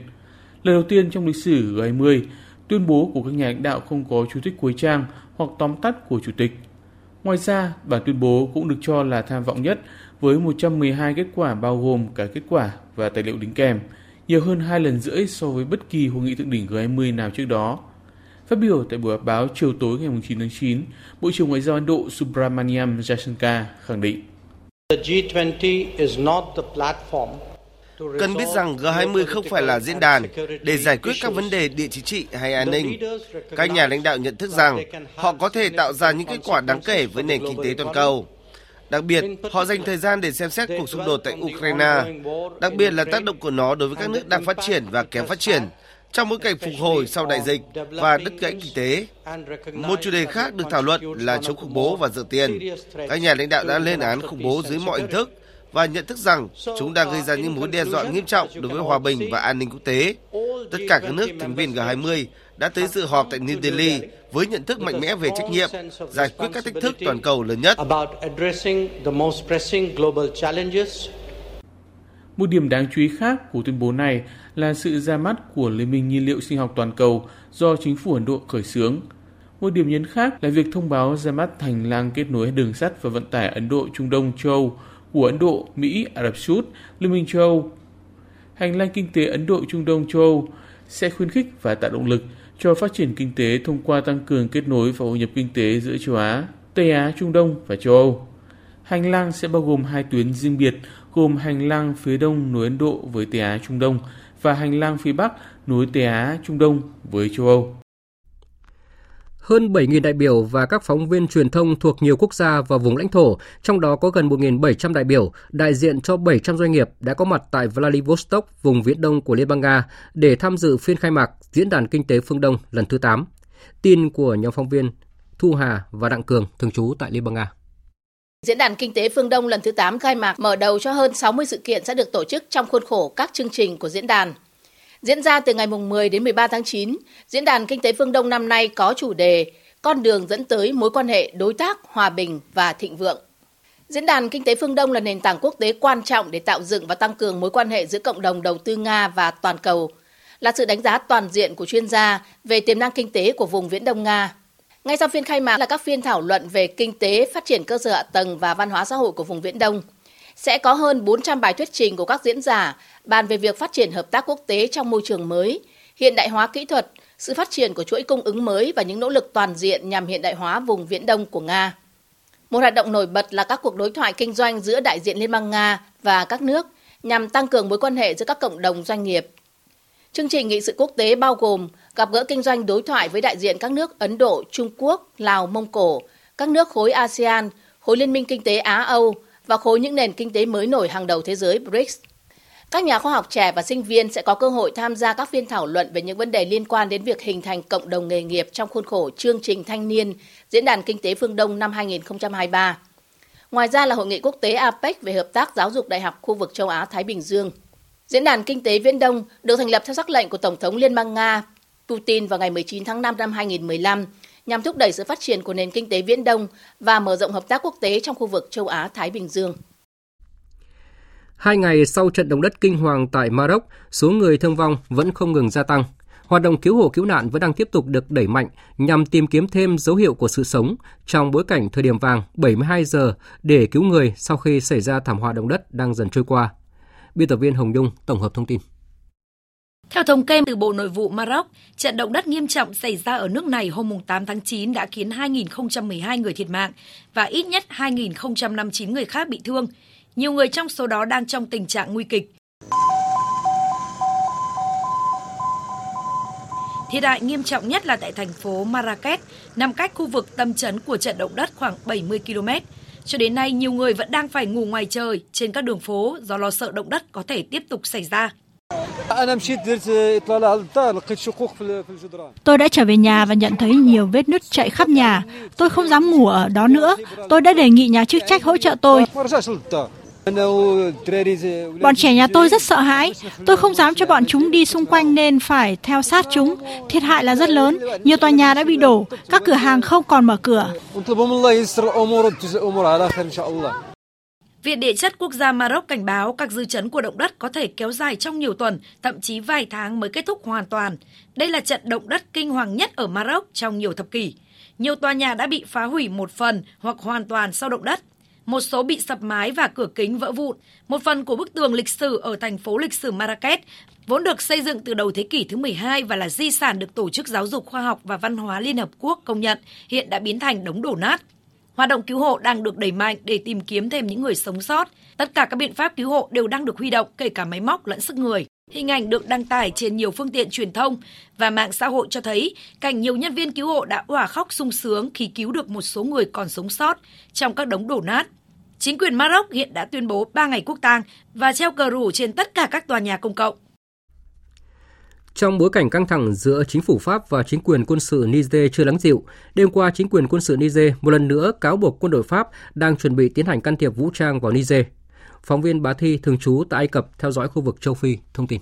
Lần đầu tiên trong lịch sử G20, tuyên bố của các nhà lãnh đạo không có chú thích cuối trang hoặc tóm tắt của chủ tịch – Ngoài ra, bản tuyên bố cũng được cho là tham vọng nhất với 112 kết quả bao gồm cả kết quả và tài liệu đính kèm, nhiều hơn hai lần rưỡi so với bất kỳ hội nghị thượng đỉnh G20 nào trước đó. Phát biểu tại buổi họp báo chiều tối ngày 9 tháng 9, Bộ trưởng Ngoại giao Ấn Độ Subramaniam Jaishankar khẳng định. The G20 is not the platform Cần biết rằng G20 không phải là diễn đàn để giải quyết các vấn đề địa chính trị hay an ninh. Các nhà lãnh đạo nhận thức rằng họ có thể tạo ra những kết quả đáng kể với nền kinh tế toàn cầu. Đặc biệt, họ dành thời gian để xem xét cuộc xung đột tại Ukraine, đặc biệt là tác động của nó đối với các nước đang phát triển và kém phát triển, trong bối cảnh phục hồi sau đại dịch và đứt gãy kinh tế. Một chủ đề khác được thảo luận là chống khủng bố và rửa tiền. Các nhà lãnh đạo đã lên án khủng bố dưới mọi hình thức và nhận thức rằng chúng đang gây ra những mối đe dọa nghiêm trọng đối với hòa bình và an ninh quốc tế. Tất cả các nước thành viên G20 đã tới dự họp tại New Delhi với nhận thức mạnh mẽ về trách nhiệm, giải quyết các thách thức toàn cầu lớn nhất. Một điểm đáng chú ý khác của tuyên bố này là sự ra mắt của Liên minh nhiên liệu sinh học toàn cầu do chính phủ Ấn Độ khởi xướng. Một điểm nhấn khác là việc thông báo ra mắt hành lang kết nối đường sắt và vận tải Ấn Độ Trung Đông châu Âu của Ấn Độ, Mỹ, Ả Rập Xê Út, Liên minh châu Âu. Hành lang kinh tế Ấn Độ Trung Đông châu Âu sẽ khuyến khích và tạo động lực cho phát triển kinh tế thông qua tăng cường kết nối và hội nhập kinh tế giữa châu Á, Tây Á, Trung Đông và châu Âu. Hành lang sẽ bao gồm hai tuyến riêng biệt, gồm hành lang phía đông nối Ấn Độ với Tây Á, Trung Đông và hành lang phía bắc nối Tây Á, Trung Đông với châu Âu. Hơn 7.000 đại biểu và các phóng viên truyền thông thuộc nhiều quốc gia và vùng lãnh thổ, trong đó có gần 1.700 đại biểu, đại diện cho 700 doanh nghiệp đã có mặt tại Vladivostok, vùng viễn đông của Liên bang Nga, để tham dự phiên khai mạc Diễn đàn Kinh tế phương Đông lần thứ 8. Tin của nhóm phóng viên Thu Hà và Đặng Cường, thường trú tại Liên bang Nga. Diễn đàn Kinh tế phương Đông lần thứ 8 khai mạc mở đầu cho hơn 60 sự kiện sẽ được tổ chức trong khuôn khổ các chương trình của diễn đàn. Diễn ra từ ngày 10 đến 13 tháng 9, Diễn đàn Kinh tế phương Đông năm nay có chủ đề Con đường dẫn tới mối quan hệ đối tác, hòa bình và thịnh vượng. Diễn đàn Kinh tế phương Đông là nền tảng quốc tế quan trọng để tạo dựng và tăng cường mối quan hệ giữa cộng đồng đầu tư Nga và toàn cầu, là sự đánh giá toàn diện của chuyên gia về tiềm năng kinh tế của vùng Viễn Đông Nga. Ngay sau phiên khai mạc là các phiên thảo luận về kinh tế, phát triển cơ sở hạ tầng và văn hóa xã hội của vùng Viễn Đông. Sẽ có hơn 400 bài thuyết trình của các diễn giả bàn về việc phát triển hợp tác quốc tế trong môi trường mới, hiện đại hóa kỹ thuật, sự phát triển của chuỗi cung ứng mới và những nỗ lực toàn diện nhằm hiện đại hóa vùng Viễn Đông của Nga. Một hoạt động nổi bật là các cuộc đối thoại kinh doanh giữa đại diện Liên bang Nga và các nước nhằm tăng cường mối quan hệ giữa các cộng đồng doanh nghiệp. Chương trình nghị sự quốc tế bao gồm gặp gỡ kinh doanh đối thoại với đại diện các nước Ấn Độ, Trung Quốc, Lào, Mông Cổ, các nước khối ASEAN, khối Liên minh Kinh tế Á-Âu và khối những nền kinh tế mới nổi hàng đầu thế giới, BRICS. Các nhà khoa học trẻ và sinh viên sẽ có cơ hội tham gia các phiên thảo luận về những vấn đề liên quan đến việc hình thành cộng đồng nghề nghiệp trong khuôn khổ chương trình thanh niên Diễn đàn Kinh tế Phương Đông năm 2023. Ngoài ra là Hội nghị quốc tế APEC về hợp tác giáo dục đại học khu vực châu Á-Thái Bình Dương. Diễn đàn Kinh tế Viễn Đông được thành lập theo sắc lệnh của Tổng thống Liên bang Nga Putin vào ngày 19 tháng 5 năm 2015 nhằm thúc đẩy sự phát triển của nền kinh tế Viễn Đông và mở rộng hợp tác quốc tế trong khu vực châu Á-Thái Bình Dương. Hai ngày sau trận động đất kinh hoàng tại Maroc, số người thương vong vẫn không ngừng gia tăng. Hoạt động cứu hộ cứu nạn vẫn đang tiếp tục được đẩy mạnh nhằm tìm kiếm thêm dấu hiệu của sự sống trong bối cảnh thời điểm vàng 72 giờ để cứu người sau khi xảy ra thảm họa động đất đang dần trôi qua. Biên tập viên Hồng Nhung tổng hợp thông tin. Theo thống kê từ Bộ Nội vụ Maroc, trận động đất nghiêm trọng xảy ra ở nước này hôm 8 tháng 9 đã khiến 2.012 người thiệt mạng và ít nhất 2.059 người khác bị thương. Nhiều người trong số đó đang trong tình trạng nguy kịch. Thiệt hại nghiêm trọng nhất là tại thành phố Marrakech, nằm cách khu vực tâm chấn của trận động đất khoảng 70 km. Cho đến nay, nhiều người vẫn đang phải ngủ ngoài trời trên các đường phố do lo sợ động đất có thể tiếp tục xảy ra. Tôi đã trở về nhà và nhận thấy nhiều vết nứt chạy khắp nhà. Tôi không dám ngủ ở đó nữa. Tôi đã đề nghị nhà chức trách hỗ trợ tôi. Bọn trẻ nhà tôi rất sợ hãi. Tôi không dám cho bọn chúng đi xung quanh nên phải theo sát chúng. Thiệt hại là rất lớn. Nhiều tòa nhà đã bị đổ. Các cửa hàng không còn mở cửa. Viện Địa chất Quốc gia Maroc cảnh báo các dư chấn của động đất có thể kéo dài trong nhiều tuần, thậm chí vài tháng mới kết thúc hoàn toàn. Đây là trận động đất kinh hoàng nhất ở Maroc trong nhiều thập kỷ. Nhiều tòa nhà đã bị phá hủy một phần hoặc hoàn toàn sau động đất. Một số bị sập mái và cửa kính vỡ vụn. Một phần của bức tường lịch sử ở thành phố lịch sử Marrakech, vốn được xây dựng từ đầu thế kỷ thứ 12 và là di sản được Tổ chức Giáo dục Khoa học và Văn hóa Liên Hợp Quốc công nhận, hiện đã biến thành đống đổ nát. Hoạt động cứu hộ đang được đẩy mạnh để tìm kiếm thêm những người sống sót. Tất cả các biện pháp cứu hộ đều đang được huy động, kể cả máy móc lẫn sức người. Hình ảnh được đăng tải trên nhiều phương tiện truyền thông và mạng xã hội cho thấy cảnh nhiều nhân viên cứu hộ đã òa khóc sung sướng khi cứu được một số người còn sống sót trong các đống đổ nát. Chính quyền Maroc hiện đã tuyên bố 3 ngày quốc tang và treo cờ rủ trên tất cả các tòa nhà công cộng. Trong bối cảnh căng thẳng giữa chính phủ Pháp và chính quyền quân sự Niger chưa lắng dịu, đêm qua chính quyền quân sự Niger một lần nữa cáo buộc quân đội Pháp đang chuẩn bị tiến hành can thiệp vũ trang vào Niger. Phóng viên Bá Thi thường trú tại Ai Cập theo dõi khu vực châu Phi thông tin.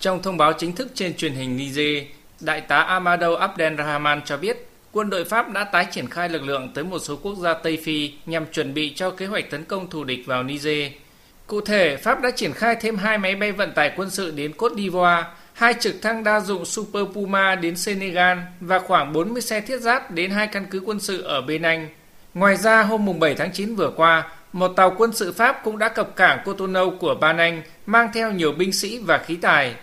Trong thông báo chính thức trên truyền hình Niger, Đại tá Amadou Abdelrahman cho biết quân đội Pháp đã tái triển khai lực lượng tới một số quốc gia Tây Phi nhằm chuẩn bị cho kế hoạch tấn công thù địch vào Niger. Cụ thể, Pháp đã triển khai thêm hai máy bay vận tải quân sự đến Côte d'Ivoire, hai trực thăng đa dụng Super Puma đến Senegal và khoảng 40 xe thiết giáp đến hai căn cứ quân sự ở bên Anh. Ngoài ra, hôm 7 tháng 9 vừa qua, một tàu quân sự Pháp cũng đã cập cảng Cotonou của Ban Anh mang theo nhiều binh sĩ và khí tài.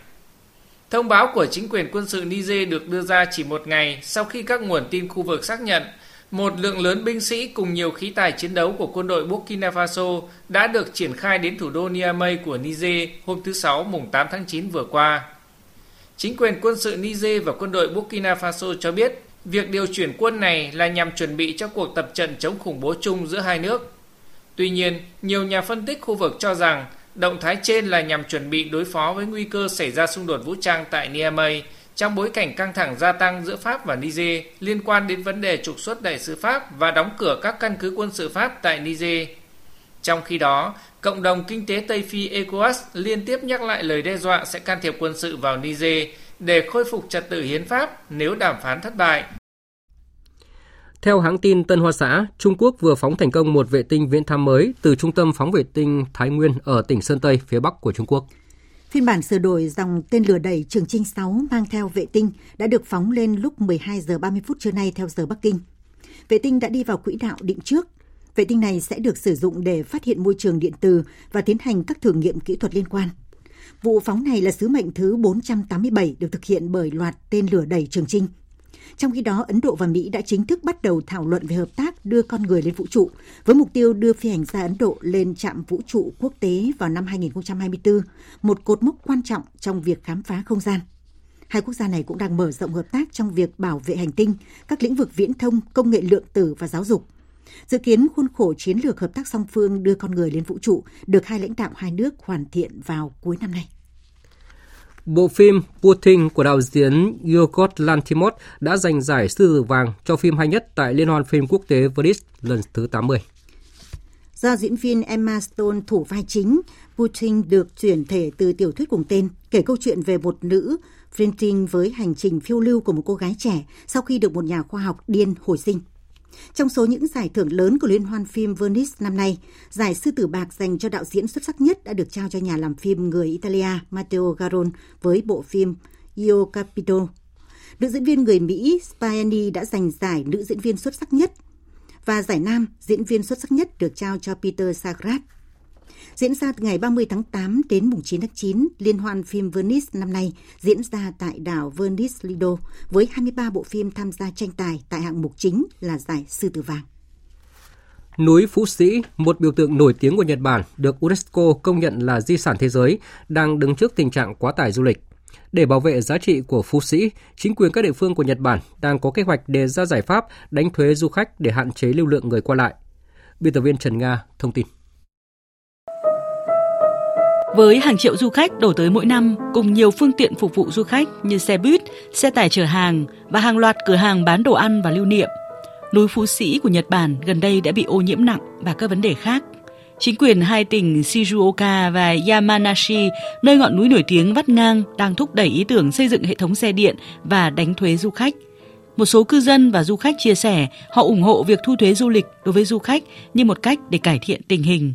Thông báo của chính quyền quân sự Niger được đưa ra chỉ một ngày sau khi các nguồn tin khu vực xác nhận một lượng lớn binh sĩ cùng nhiều khí tài chiến đấu của quân đội Burkina Faso đã được triển khai đến thủ đô Niamey của Niger hôm thứ Sáu mùng 8 tháng 9 vừa qua. Chính quyền quân sự Niger và quân đội Burkina Faso cho biết việc điều chuyển quân này là nhằm chuẩn bị cho cuộc tập trận chống khủng bố chung giữa hai nước. Tuy nhiên, nhiều nhà phân tích khu vực cho rằng động thái trên là nhằm chuẩn bị đối phó với nguy cơ xảy ra xung đột vũ trang tại Niamey trong bối cảnh căng thẳng gia tăng giữa Pháp và Niger liên quan đến vấn đề trục xuất đại sứ Pháp và đóng cửa các căn cứ quân sự Pháp tại Niger. Trong khi đó, cộng đồng kinh tế Tây Phi ECOWAS liên tiếp nhắc lại lời đe dọa sẽ can thiệp quân sự vào Niger để khôi phục trật tự hiến pháp nếu đàm phán thất bại. Theo hãng tin Tân Hoa Xã, Trung Quốc vừa phóng thành công một vệ tinh viễn thám mới từ trung tâm phóng vệ tinh Thái Nguyên ở tỉnh Sơn Tây, phía bắc của Trung Quốc. Phiên bản sửa đổi dòng tên lửa đẩy Trường Trinh 6 mang theo vệ tinh đã được phóng lên lúc 12 giờ 30 phút trưa nay theo giờ Bắc Kinh. Vệ tinh đã đi vào quỹ đạo định trước. Vệ tinh này sẽ được sử dụng để phát hiện môi trường điện từ và tiến hành các thử nghiệm kỹ thuật liên quan. Vụ phóng này là sứ mệnh thứ 487 được thực hiện bởi loạt tên lửa đẩy Trường Trinh trong khi đó, Ấn Độ và Mỹ đã chính thức bắt đầu thảo luận về hợp tác đưa con người lên vũ trụ, với mục tiêu đưa phi hành gia Ấn Độ lên trạm vũ trụ quốc tế vào năm 2024, một cột mốc quan trọng trong việc khám phá không gian. Hai quốc gia này cũng đang mở rộng hợp tác trong việc bảo vệ hành tinh, các lĩnh vực viễn thông, công nghệ lượng tử và giáo dục. Dự kiến khuôn khổ chiến lược hợp tác song phương đưa con người lên vũ trụ được hai lãnh đạo hai nước hoàn thiện vào cuối năm nay. Bộ phim Putin của đạo diễn Yorgos Lanthimos đã giành giải Sư tử vàng cho phim hay nhất tại Liên hoan phim quốc tế Venice lần thứ 80. Do diễn viên Emma Stone thủ vai chính, Putin được chuyển thể từ tiểu thuyết cùng tên, kể câu chuyện về một nữ printing với hành trình phiêu lưu của một cô gái trẻ sau khi được một nhà khoa học điên hồi sinh. Trong số những giải thưởng lớn của Liên hoan phim Venice năm nay, giải Sư tử bạc dành cho đạo diễn xuất sắc nhất đã được trao cho nhà làm phim người Italia Matteo Garon với bộ phim Io Capito. Nữ diễn viên người Mỹ Spiani đã giành giải nữ diễn viên xuất sắc nhất và giải nam diễn viên xuất sắc nhất được trao cho Peter Sagrat Diễn ra từ ngày 30 tháng 8 đến mùng 9 tháng 9, Liên hoan phim Venice năm nay diễn ra tại đảo Venice Lido với 23 bộ phim tham gia tranh tài tại hạng mục chính là giải Sư tử vàng. Núi Phú Sĩ, một biểu tượng nổi tiếng của Nhật Bản, được UNESCO công nhận là di sản thế giới, đang đứng trước tình trạng quá tải du lịch. Để bảo vệ giá trị của Phú Sĩ, chính quyền các địa phương của Nhật Bản đang có kế hoạch đề ra giải pháp đánh thuế du khách để hạn chế lưu lượng người qua lại. Biên tập viên Trần Nga thông tin. Với hàng triệu du khách đổ tới mỗi năm cùng nhiều phương tiện phục vụ du khách như xe buýt, xe tải chở hàng và hàng loạt cửa hàng bán đồ ăn và lưu niệm, núi Phú Sĩ của Nhật Bản gần đây đã bị ô nhiễm nặng và các vấn đề khác. Chính quyền hai tỉnh Shizuoka và Yamanashi, nơi ngọn núi nổi tiếng vắt ngang, đang thúc đẩy ý tưởng xây dựng hệ thống xe điện và đánh thuế du khách. Một số cư dân và du khách chia sẻ họ ủng hộ việc thu thuế du lịch đối với du khách như một cách để cải thiện tình hình.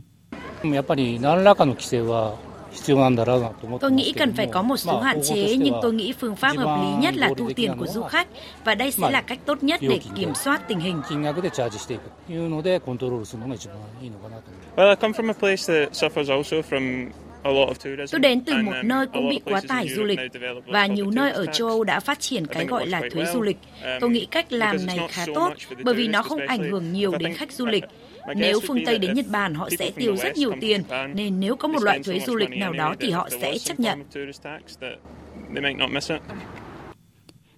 Tôi nghĩ cần phải có một số hạn chế nhưng tôi nghĩ phương pháp hợp lý nhất là thu tiền của du khách và đây sẽ là cách tốt nhất để kiểm soát tình hình. Tôi đến từ một nơi cũng bị quá tải du lịch và nhiều nơi ở châu Âu đã phát triển cái gọi là thuế du lịch. Tôi nghĩ cách làm này khá tốt bởi vì nó không ảnh hưởng nhiều đến khách du lịch. Nếu phương Tây đến Nhật Bản họ sẽ tiêu rất nhiều tiền, nên nếu có một loại thuế du lịch nào đó thì họ sẽ chấp nhận.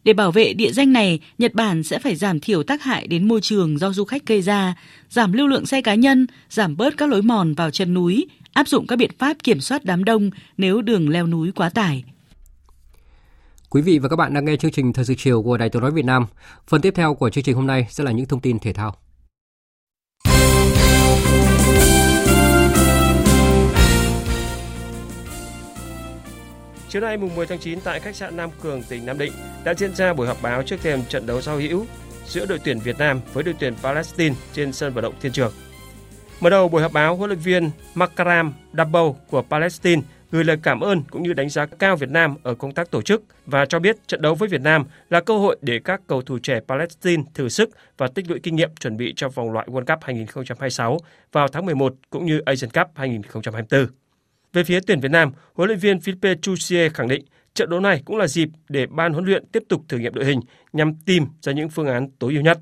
Để bảo vệ địa danh này, Nhật Bản sẽ phải giảm thiểu tác hại đến môi trường do du khách gây ra, giảm lưu lượng xe cá nhân, giảm bớt các lối mòn vào chân núi, áp dụng các biện pháp kiểm soát đám đông nếu đường leo núi quá tải. Quý vị và các bạn đang nghe chương trình Thời sự chiều của Đài Tiếng nói Việt Nam. Phần tiếp theo của chương trình hôm nay sẽ là những thông tin thể thao. Chiều nay mùng 10 tháng 9 tại khách sạn Nam Cường, tỉnh Nam Định đã diễn ra buổi họp báo trước thềm trận đấu giao hữu giữa đội tuyển Việt Nam với đội tuyển Palestine trên sân vận động Thiên Trường. Mở đầu buổi họp báo, huấn luyện viên Makaram Dabo của Palestine gửi lời cảm ơn cũng như đánh giá cao Việt Nam ở công tác tổ chức và cho biết trận đấu với Việt Nam là cơ hội để các cầu thủ trẻ Palestine thử sức và tích lũy kinh nghiệm chuẩn bị cho vòng loại World Cup 2026 vào tháng 11 cũng như Asian Cup 2024. Về phía tuyển Việt Nam, huấn luyện viên Philippe Chusier khẳng định trận đấu này cũng là dịp để ban huấn luyện tiếp tục thử nghiệm đội hình nhằm tìm ra những phương án tối ưu nhất.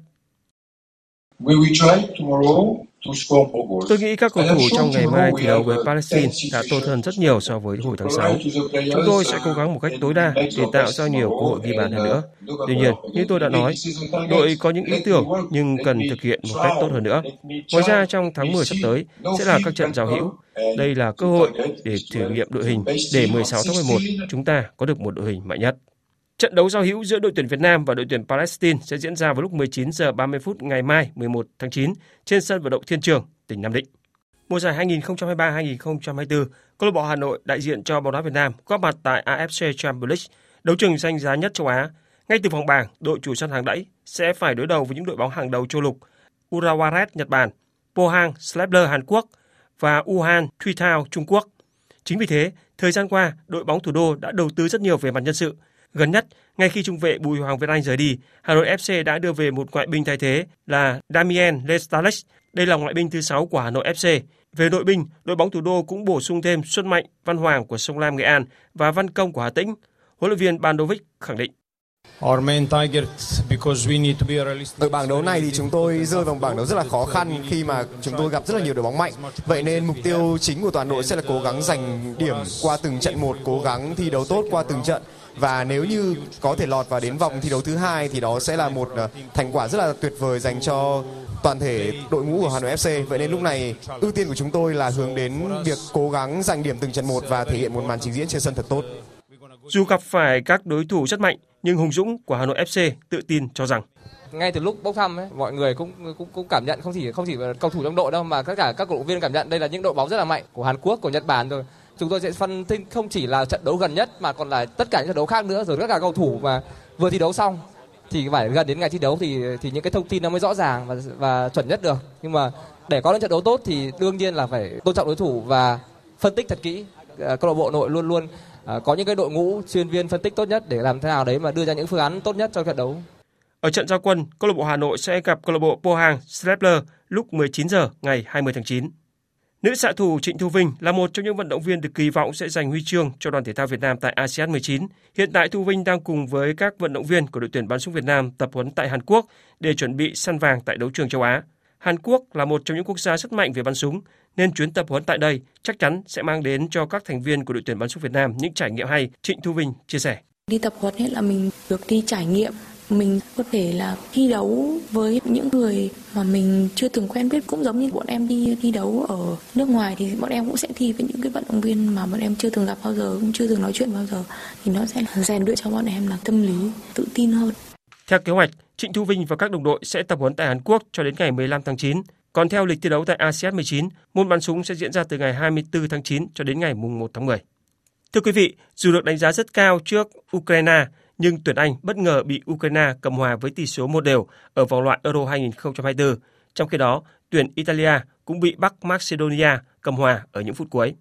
Tôi nghĩ các cầu thủ trong ngày mai thi đấu với Palestine đã tốt hơn rất nhiều so với hồi tháng 6. Chúng tôi sẽ cố gắng một cách tối đa để tạo ra nhiều cơ hội ghi bàn hơn nữa. Tuy nhiên, như tôi đã nói, đội có những ý tưởng nhưng cần thực hiện một cách tốt hơn nữa. Ngoài ra, trong tháng 10 sắp tới sẽ là các trận giao hữu. Đây là cơ hội để thử nghiệm đội hình để 16 tháng 11 chúng ta có được một đội hình mạnh nhất. Trận đấu giao hữu giữa đội tuyển Việt Nam và đội tuyển Palestine sẽ diễn ra vào lúc 19 giờ 30 phút ngày mai 11 tháng 9 trên sân vận động Thiên Trường, tỉnh Nam Định. Mùa giải 2023-2024, câu lạc bộ Hà Nội đại diện cho bóng đá Việt Nam góp mặt tại AFC Champions League, đấu trường danh giá nhất châu Á. Ngay từ vòng bảng, đội chủ sân hàng đẫy sẽ phải đối đầu với những đội bóng hàng đầu châu lục Urawa Red Nhật Bản, Pohang Slepler Hàn Quốc và Wuhan Thao Trung Quốc. Chính vì thế, thời gian qua, đội bóng thủ đô đã đầu tư rất nhiều về mặt nhân sự – Gần nhất, ngay khi trung vệ Bùi Hoàng Việt Anh rời đi, Hà Nội FC đã đưa về một ngoại binh thay thế là Damien Lestalex. Đây là ngoại binh thứ 6 của Hà Nội FC. Về nội binh, đội bóng thủ đô cũng bổ sung thêm Xuân Mạnh, Văn Hoàng của Sông Lam Nghệ An và Văn Công của Hà Tĩnh. Huấn luyện viên Bandovic khẳng định. Ở bảng đấu này thì chúng tôi rơi vào bảng đấu rất là khó khăn khi mà chúng tôi gặp rất là nhiều đội bóng mạnh. Vậy nên mục tiêu chính của toàn đội sẽ là cố gắng giành điểm qua từng trận một, cố gắng thi đấu tốt qua từng trận và nếu như có thể lọt vào đến vòng thi đấu thứ hai thì đó sẽ là một ờ, thành quả rất là tuyệt vời dành cho toàn thể đội ngũ của Hà Nội FC. Vậy nên lúc này ưu tiên của chúng tôi là hướng đến việc cố gắng giành điểm từng trận một và thể hiện một màn trình diễn trên sân thật tốt. Dù gặp phải các đối thủ rất mạnh, nhưng Hùng Dũng của Hà Nội FC tự tin cho rằng ngay từ lúc bốc thăm ấy, mọi người cũng cũng cũng cảm nhận không chỉ không chỉ cầu thủ trong đội đâu mà tất cả các cổ động viên cảm nhận đây là những đội bóng rất là mạnh của Hàn Quốc, của Nhật Bản rồi chúng tôi sẽ phân tích không chỉ là trận đấu gần nhất mà còn là tất cả những trận đấu khác nữa rồi tất cả cầu thủ mà vừa thi đấu xong thì phải gần đến ngày thi đấu thì thì những cái thông tin nó mới rõ ràng và và chuẩn nhất được. Nhưng mà để có những trận đấu tốt thì đương nhiên là phải tôn trọng đối thủ và phân tích thật kỹ. À, câu lạc bộ nội luôn luôn à, có những cái đội ngũ chuyên viên phân tích tốt nhất để làm thế nào đấy mà đưa ra những phương án tốt nhất cho trận đấu. Ở trận giao quân, câu lạc bộ Hà Nội sẽ gặp câu lạc bộ Pohang Slepler lúc 19 giờ ngày 20 tháng 9. Nữ xạ thủ Trịnh Thu Vinh là một trong những vận động viên được kỳ vọng sẽ giành huy chương cho đoàn thể thao Việt Nam tại ASEAN 19. Hiện tại Thu Vinh đang cùng với các vận động viên của đội tuyển bắn súng Việt Nam tập huấn tại Hàn Quốc để chuẩn bị săn vàng tại đấu trường châu Á. Hàn Quốc là một trong những quốc gia rất mạnh về bắn súng, nên chuyến tập huấn tại đây chắc chắn sẽ mang đến cho các thành viên của đội tuyển bắn súng Việt Nam những trải nghiệm hay, Trịnh Thu Vinh chia sẻ. Đi tập huấn là mình được đi trải nghiệm mình có thể là thi đấu với những người mà mình chưa từng quen biết cũng giống như bọn em đi thi đấu ở nước ngoài thì bọn em cũng sẽ thi với những cái vận động viên mà bọn em chưa từng gặp bao giờ cũng chưa từng nói chuyện bao giờ thì nó sẽ rèn luyện cho bọn em là tâm lý tự tin hơn. Theo kế hoạch, Trịnh Thu Vinh và các đồng đội sẽ tập huấn tại Hàn Quốc cho đến ngày 15 tháng 9. Còn theo lịch thi đấu tại ASEAN 19, môn bắn súng sẽ diễn ra từ ngày 24 tháng 9 cho đến ngày 1 tháng 10. Thưa quý vị, dù được đánh giá rất cao trước Ukraine, nhưng tuyển Anh bất ngờ bị Ukraine cầm hòa với tỷ số một đều ở vòng loại Euro 2024. Trong khi đó, tuyển Italia cũng bị Bắc Macedonia cầm hòa ở những phút cuối.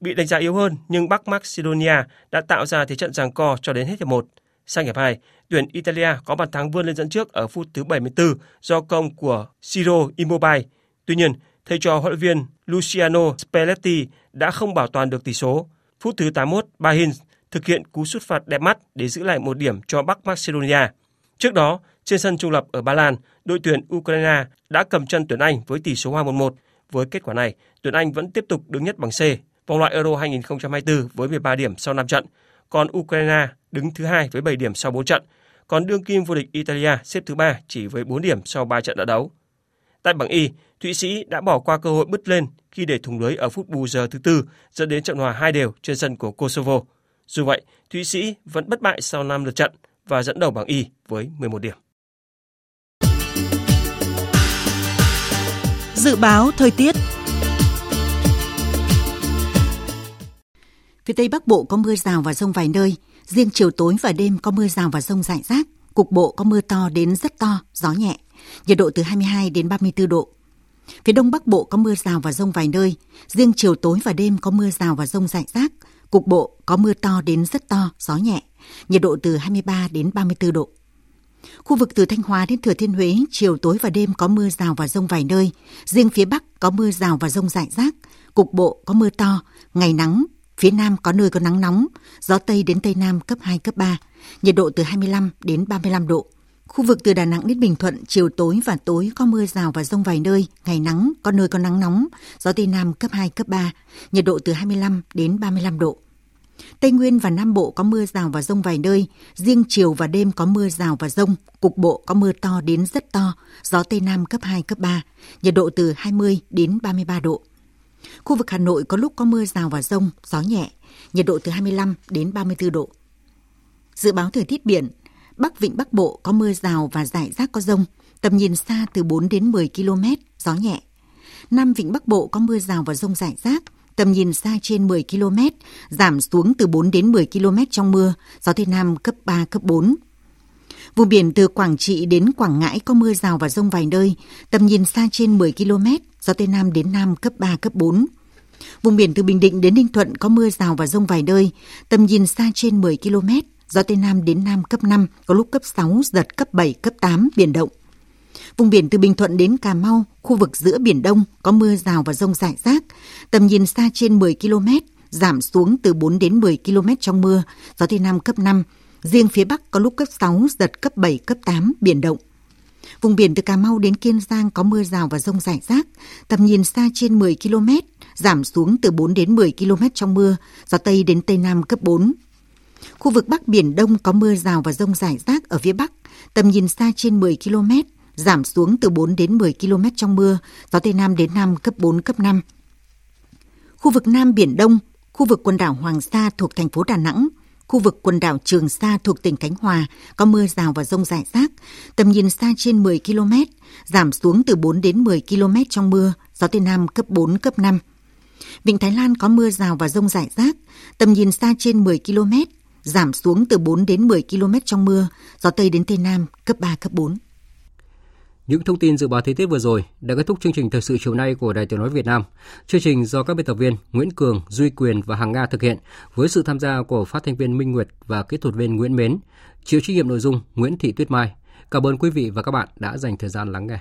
Bị đánh giá yếu hơn nhưng Bắc Macedonia đã tạo ra thế trận giằng co cho đến hết hiệp 1. Sang hiệp 2, tuyển Italia có bàn thắng vươn lên dẫn trước ở phút thứ 74 do công của Ciro Immobile. Tuy nhiên, thầy trò huấn luyện viên Luciano Spalletti đã không bảo toàn được tỷ số. Phút thứ 81, Bahins thực hiện cú sút phạt đẹp mắt để giữ lại một điểm cho Bắc Macedonia. Trước đó, trên sân trung lập ở Ba Lan, đội tuyển Ukraine đã cầm chân tuyển Anh với tỷ số hòa 1-1. Với kết quả này, tuyển Anh vẫn tiếp tục đứng nhất bằng C, vòng loại Euro 2024 với 13 điểm sau 5 trận, còn Ukraine đứng thứ hai với 7 điểm sau 4 trận, còn đương kim vô địch Italia xếp thứ ba chỉ với 4 điểm sau 3 trận đã đấu. Tại bảng Y, Thụy Sĩ đã bỏ qua cơ hội bứt lên khi để thủng lưới ở phút bù giờ thứ tư dẫn đến trận hòa hai đều trên sân của Kosovo. Dù vậy, Thụy Sĩ vẫn bất bại sau 5 lượt trận và dẫn đầu bảng Y với 11 điểm. Dự báo thời tiết. Phía Tây Bắc Bộ có mưa rào và rông vài nơi, riêng chiều tối và đêm có mưa rào và rông rải rác, cục bộ có mưa to đến rất to, gió nhẹ, nhiệt độ từ 22 đến 34 độ. Phía Đông Bắc Bộ có mưa rào và rông vài nơi, riêng chiều tối và đêm có mưa rào và rông rải rác, cục bộ có mưa to đến rất to, gió nhẹ, nhiệt độ từ 23 đến 34 độ. Khu vực từ Thanh Hóa đến Thừa Thiên Huế, chiều tối và đêm có mưa rào và rông vài nơi. Riêng phía Bắc có mưa rào và rông rải rác. Cục bộ có mưa to, ngày nắng, phía Nam có nơi có nắng nóng, gió Tây đến Tây Nam cấp 2, cấp 3, nhiệt độ từ 25 đến 35 độ. Khu vực từ Đà Nẵng đến Bình Thuận, chiều tối và tối có mưa rào và rông vài nơi, ngày nắng, có nơi có nắng nóng, gió Tây Nam cấp 2, cấp 3, nhiệt độ từ 25 đến 35 độ. Tây Nguyên và Nam Bộ có mưa rào và rông vài nơi, riêng chiều và đêm có mưa rào và rông, cục bộ có mưa to đến rất to, gió Tây Nam cấp 2, cấp 3, nhiệt độ từ 20 đến 33 độ. Khu vực Hà Nội có lúc có mưa rào và rông, gió nhẹ, nhiệt độ từ 25 đến 34 độ. Dự báo thời tiết biển, Bắc Vịnh Bắc Bộ có mưa rào và rải rác có rông, tầm nhìn xa từ 4 đến 10 km, gió nhẹ. Nam Vịnh Bắc Bộ có mưa rào và rông rải rác, tầm nhìn xa trên 10 km, giảm xuống từ 4 đến 10 km trong mưa, gió Tây Nam cấp 3, cấp 4. Vùng biển từ Quảng Trị đến Quảng Ngãi có mưa rào và rông vài nơi, tầm nhìn xa trên 10 km, gió Tây Nam đến Nam cấp 3, cấp 4. Vùng biển từ Bình Định đến Ninh Thuận có mưa rào và rông vài nơi, tầm nhìn xa trên 10 km, gió Tây Nam đến Nam cấp 5, có lúc cấp 6, giật cấp 7, cấp 8, biển động. Vùng biển từ Bình Thuận đến Cà Mau, khu vực giữa Biển Đông có mưa rào và rông rải rác, tầm nhìn xa trên 10 km, giảm xuống từ 4 đến 10 km trong mưa, gió Tây Nam cấp 5, riêng phía Bắc có lúc cấp 6, giật cấp 7, cấp 8, biển động. Vùng biển từ Cà Mau đến Kiên Giang có mưa rào và rông rải rác, tầm nhìn xa trên 10 km, giảm xuống từ 4 đến 10 km trong mưa, gió Tây đến Tây Nam cấp 4. Khu vực Bắc Biển Đông có mưa rào và rông rải rác ở phía Bắc, tầm nhìn xa trên 10 km, giảm xuống từ 4 đến 10 km trong mưa, gió Tây Nam đến Nam cấp 4, cấp 5. Khu vực Nam Biển Đông, khu vực quần đảo Hoàng Sa thuộc thành phố Đà Nẵng, khu vực quần đảo Trường Sa thuộc tỉnh Khánh Hòa có mưa rào và rông rải rác, tầm nhìn xa trên 10 km, giảm xuống từ 4 đến 10 km trong mưa, gió Tây Nam cấp 4, cấp 5. Vịnh Thái Lan có mưa rào và rông rải rác, tầm nhìn xa trên 10 km, giảm xuống từ 4 đến 10 km trong mưa, gió Tây đến Tây Nam cấp 3, cấp 4. Những thông tin dự báo thời tiết vừa rồi đã kết thúc chương trình thời sự chiều nay của Đài Tiếng nói Việt Nam. Chương trình do các biên tập viên Nguyễn Cường, Duy Quyền và Hằng Nga thực hiện với sự tham gia của phát thanh viên Minh Nguyệt và kỹ thuật viên Nguyễn Mến, chịu trách nhiệm nội dung Nguyễn Thị Tuyết Mai. Cảm ơn quý vị và các bạn đã dành thời gian lắng nghe.